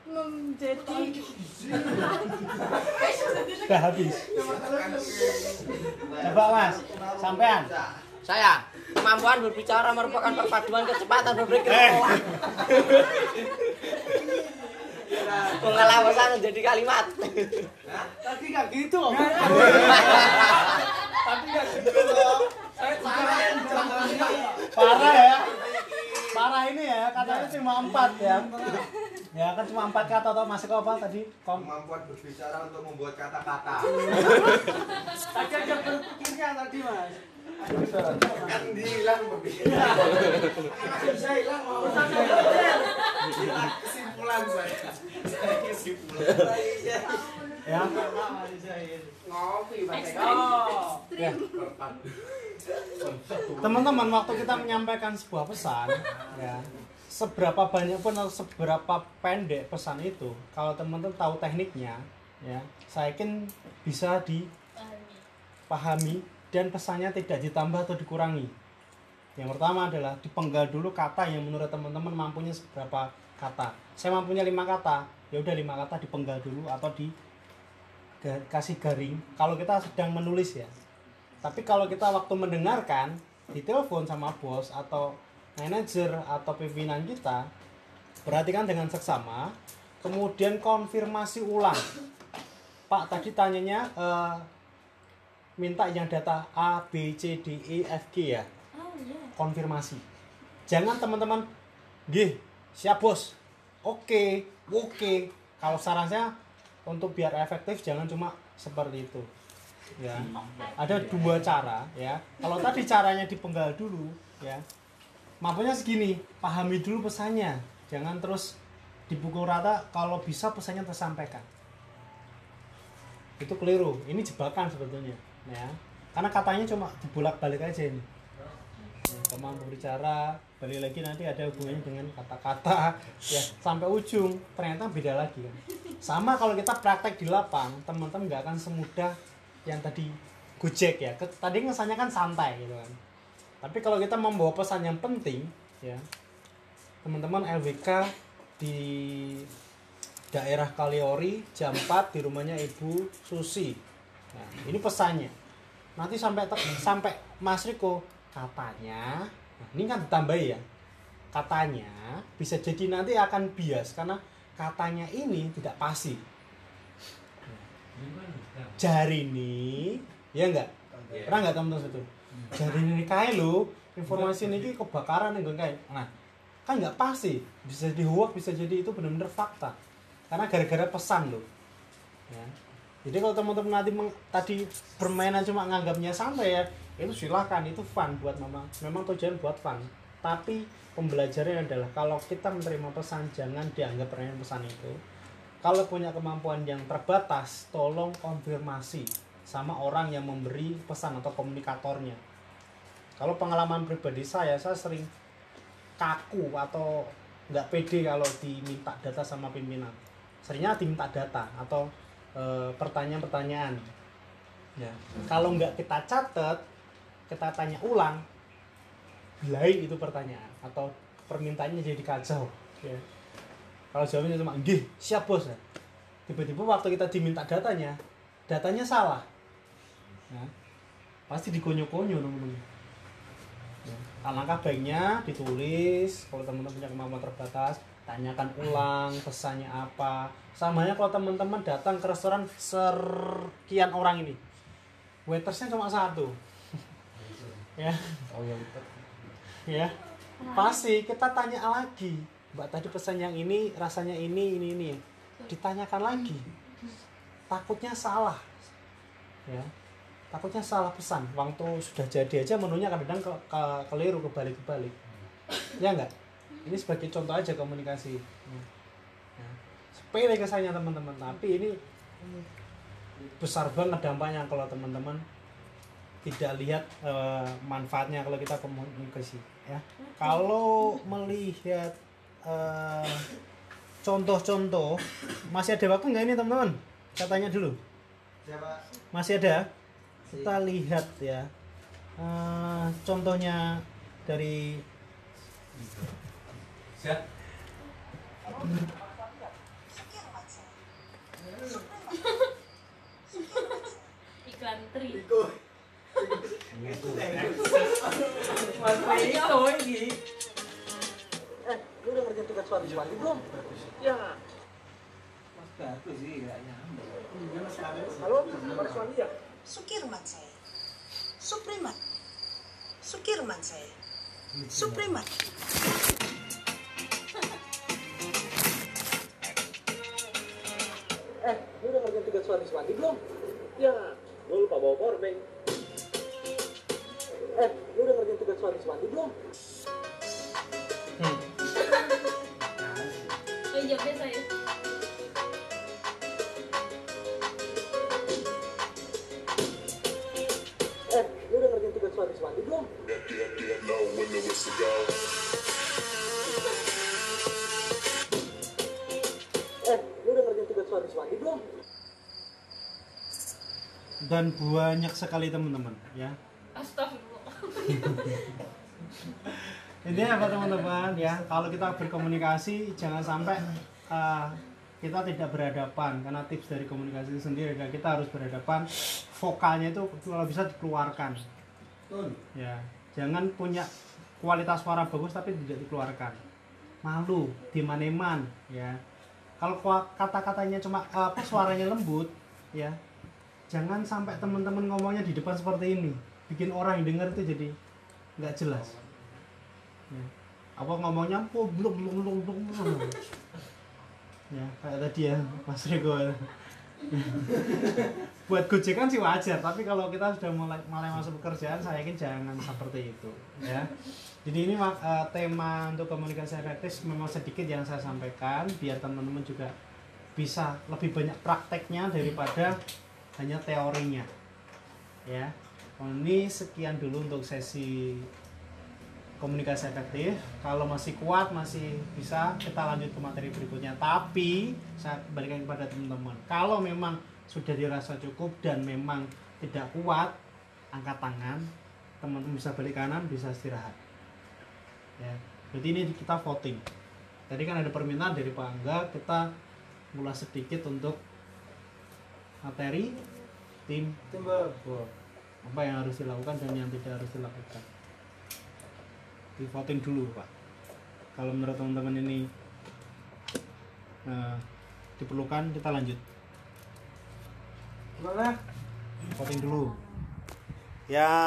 menjadi Udah habis. Coba Mas, sampean. Saya kemampuan berbicara merupakan perpaduan kecepatan berpikir. Eh. Pengalaman menjadi kalimat. Tadi nggak gitu loh. Tadi nggak gitu loh. Saya Parah ya. Parah ini ya, katanya cuma empat ya. Ya kan cuma empat kata atau masih apa tadi? Kom? Kemampuan berbicara untuk membuat kata-kata. Tadi ada berpikirnya tadi mas. kan hilang berbicara bisa hilang mau kesimpulan saya saya kesimpulan ya. ngopi Oh. ya. Teman-teman, waktu kita menyampaikan sebuah pesan, ya, seberapa banyak pun atau seberapa pendek pesan itu, kalau teman-teman tahu tekniknya, ya, saya yakin bisa dipahami dan pesannya tidak ditambah atau dikurangi. Yang pertama adalah dipenggal dulu kata yang menurut teman-teman mampunya seberapa kata. Saya mampunya lima kata, ya udah lima kata dipenggal dulu atau di kasih garing. Kalau kita sedang menulis ya, tapi kalau kita waktu mendengarkan di telepon sama bos atau manajer atau pimpinan kita, perhatikan dengan seksama, kemudian konfirmasi ulang. Pak tadi tanyanya eh, minta yang data A, B, C, D, E, F, G ya, Oh iya. konfirmasi. Jangan teman-teman, gih, siap bos, oke, oke. Kalau saran saya untuk biar efektif jangan cuma seperti itu. Ya. Ada dua cara ya. Kalau tadi caranya dipenggal dulu ya. Mampunya segini pahami dulu pesannya. Jangan terus dipukul rata kalau bisa pesannya tersampaikan. Itu keliru. Ini jebakan sebetulnya ya. Karena katanya cuma dibolak balik aja ini. Ya, kemampuan berbicara balik lagi nanti ada hubungannya dengan kata-kata ya sampai ujung. Ternyata beda lagi kan sama kalau kita praktek di lapang teman-teman nggak akan semudah yang tadi gojek ya. Tadi ngesannya kan santai gitu kan. Tapi kalau kita membawa pesan yang penting ya teman-teman LWK di daerah Kaliori jam 4 di rumahnya Ibu Susi. Nah, ini pesannya. Nanti sampai sampai Mas Riko katanya nah, ini kan ditambahi ya katanya bisa jadi nanti akan bias karena katanya ini tidak pasti. Jari ini ya enggak pernah nggak teman-teman itu? Jari ini kae lo informasi ini kebakaran nih kayak nah kan nggak pasti. Bisa jadi hoax bisa jadi itu benar-benar fakta. Karena gara-gara pesan lo ya. Jadi kalau teman-teman nanti meng- tadi permainan cuma nganggapnya santai ya itu silahkan itu fun buat memang memang tujuan buat fun. Tapi pembelajarannya adalah kalau kita menerima pesan jangan dianggap permainan pesan itu. Kalau punya kemampuan yang terbatas tolong konfirmasi sama orang yang memberi pesan atau komunikatornya. Kalau pengalaman pribadi saya saya sering kaku atau nggak pede kalau diminta data sama pimpinan. Seringnya diminta data atau eh, pertanyaan-pertanyaan. Ya. Kalau nggak kita catat kita tanya ulang lain itu pertanyaan atau permintaannya jadi kacau. Ya kalau jawabnya cuma nggih siap bos. Ya. tiba-tiba waktu kita diminta datanya datanya salah. Ya, pasti dikonyo-konyo teman-teman. Ya. alangkah baiknya ditulis kalau teman-teman punya kemampuan terbatas tanyakan ulang pesannya apa. Samanya kalau teman-teman datang ke restoran sekian orang ini waitersnya cuma satu. Ya. Ya pasti kita tanya lagi. Mbak tadi pesan yang ini rasanya ini ini ini. Ditanyakan lagi. Takutnya salah. Ya. Takutnya salah pesan. Waktu sudah jadi aja menunya kadang-kadang ke, ke, keliru kebalik kebalik. Ya enggak ini sebagai contoh aja komunikasi. Ya. Ya. sepele kesannya teman-teman. Tapi ini besar banget dampaknya kalau teman-teman tidak lihat eh, manfaatnya kalau kita komunikasi ya. Kalau melihat eh, contoh-contoh masih ada waktu nggak ini teman-teman? Saya tanya dulu. Siapa? masih ada? Kita lihat ya. Eh, contohnya dari iklan tri Mas Rito ini. Eh, lu udah ngerjain tugas suami-suami belum? Ya. Mas sih, Mas Suami ya? Sukirman saya. Supriman. Sukirman saya. Eh, udah suami-suami belum? Ya. Lu lupa bawa powerbank. Eh, lu udah ngerjain tugas suami-suami belum? oh jawabnya saya Eh, lu udah ngerjain tugas suami-suami belum? Eh, lu udah ngerjain tugas suami-suami belum? dan banyak sekali teman-teman ya Ini apa teman-teman? Ya kalau kita berkomunikasi jangan sampai uh, kita tidak berhadapan. Karena tips dari komunikasi itu sendiri adalah kita harus berhadapan. Vokalnya itu kalau bisa dikeluarkan. Ya jangan punya kualitas suara bagus tapi tidak dikeluarkan. Malu dimaneman ya. Kalau kata-katanya cuma uh, apa suaranya lembut ya jangan sampai teman-teman ngomongnya di depan seperti ini. Bikin orang yang dengar itu jadi nggak jelas. Ya. apa ngomongnya oh, belum belum belum belum ya kayak tadi ya Mas Rego. Buat gojekan sih wajar tapi kalau kita sudah mulai mulai masuk pekerjaan saya yakin jangan seperti itu ya. Jadi ini eh, tema untuk komunikasi efektif memang sedikit yang saya sampaikan biar teman-teman juga bisa lebih banyak prakteknya daripada hanya teorinya ya ini sekian dulu untuk sesi komunikasi efektif. Kalau masih kuat masih bisa kita lanjut ke materi berikutnya. Tapi saya kembalikan kepada teman-teman. Kalau memang sudah dirasa cukup dan memang tidak kuat angkat tangan. Teman-teman bisa balik kanan bisa istirahat. Ya jadi ini kita voting. Tadi kan ada permintaan dari Pak Angga kita mulai sedikit untuk materi. Tim. Timbul. Apa yang harus dilakukan dan yang tidak harus dilakukan? Di voting dulu pak. Kalau menurut teman-teman ini eh, diperlukan kita lanjut. Gimana? voting dulu. Ya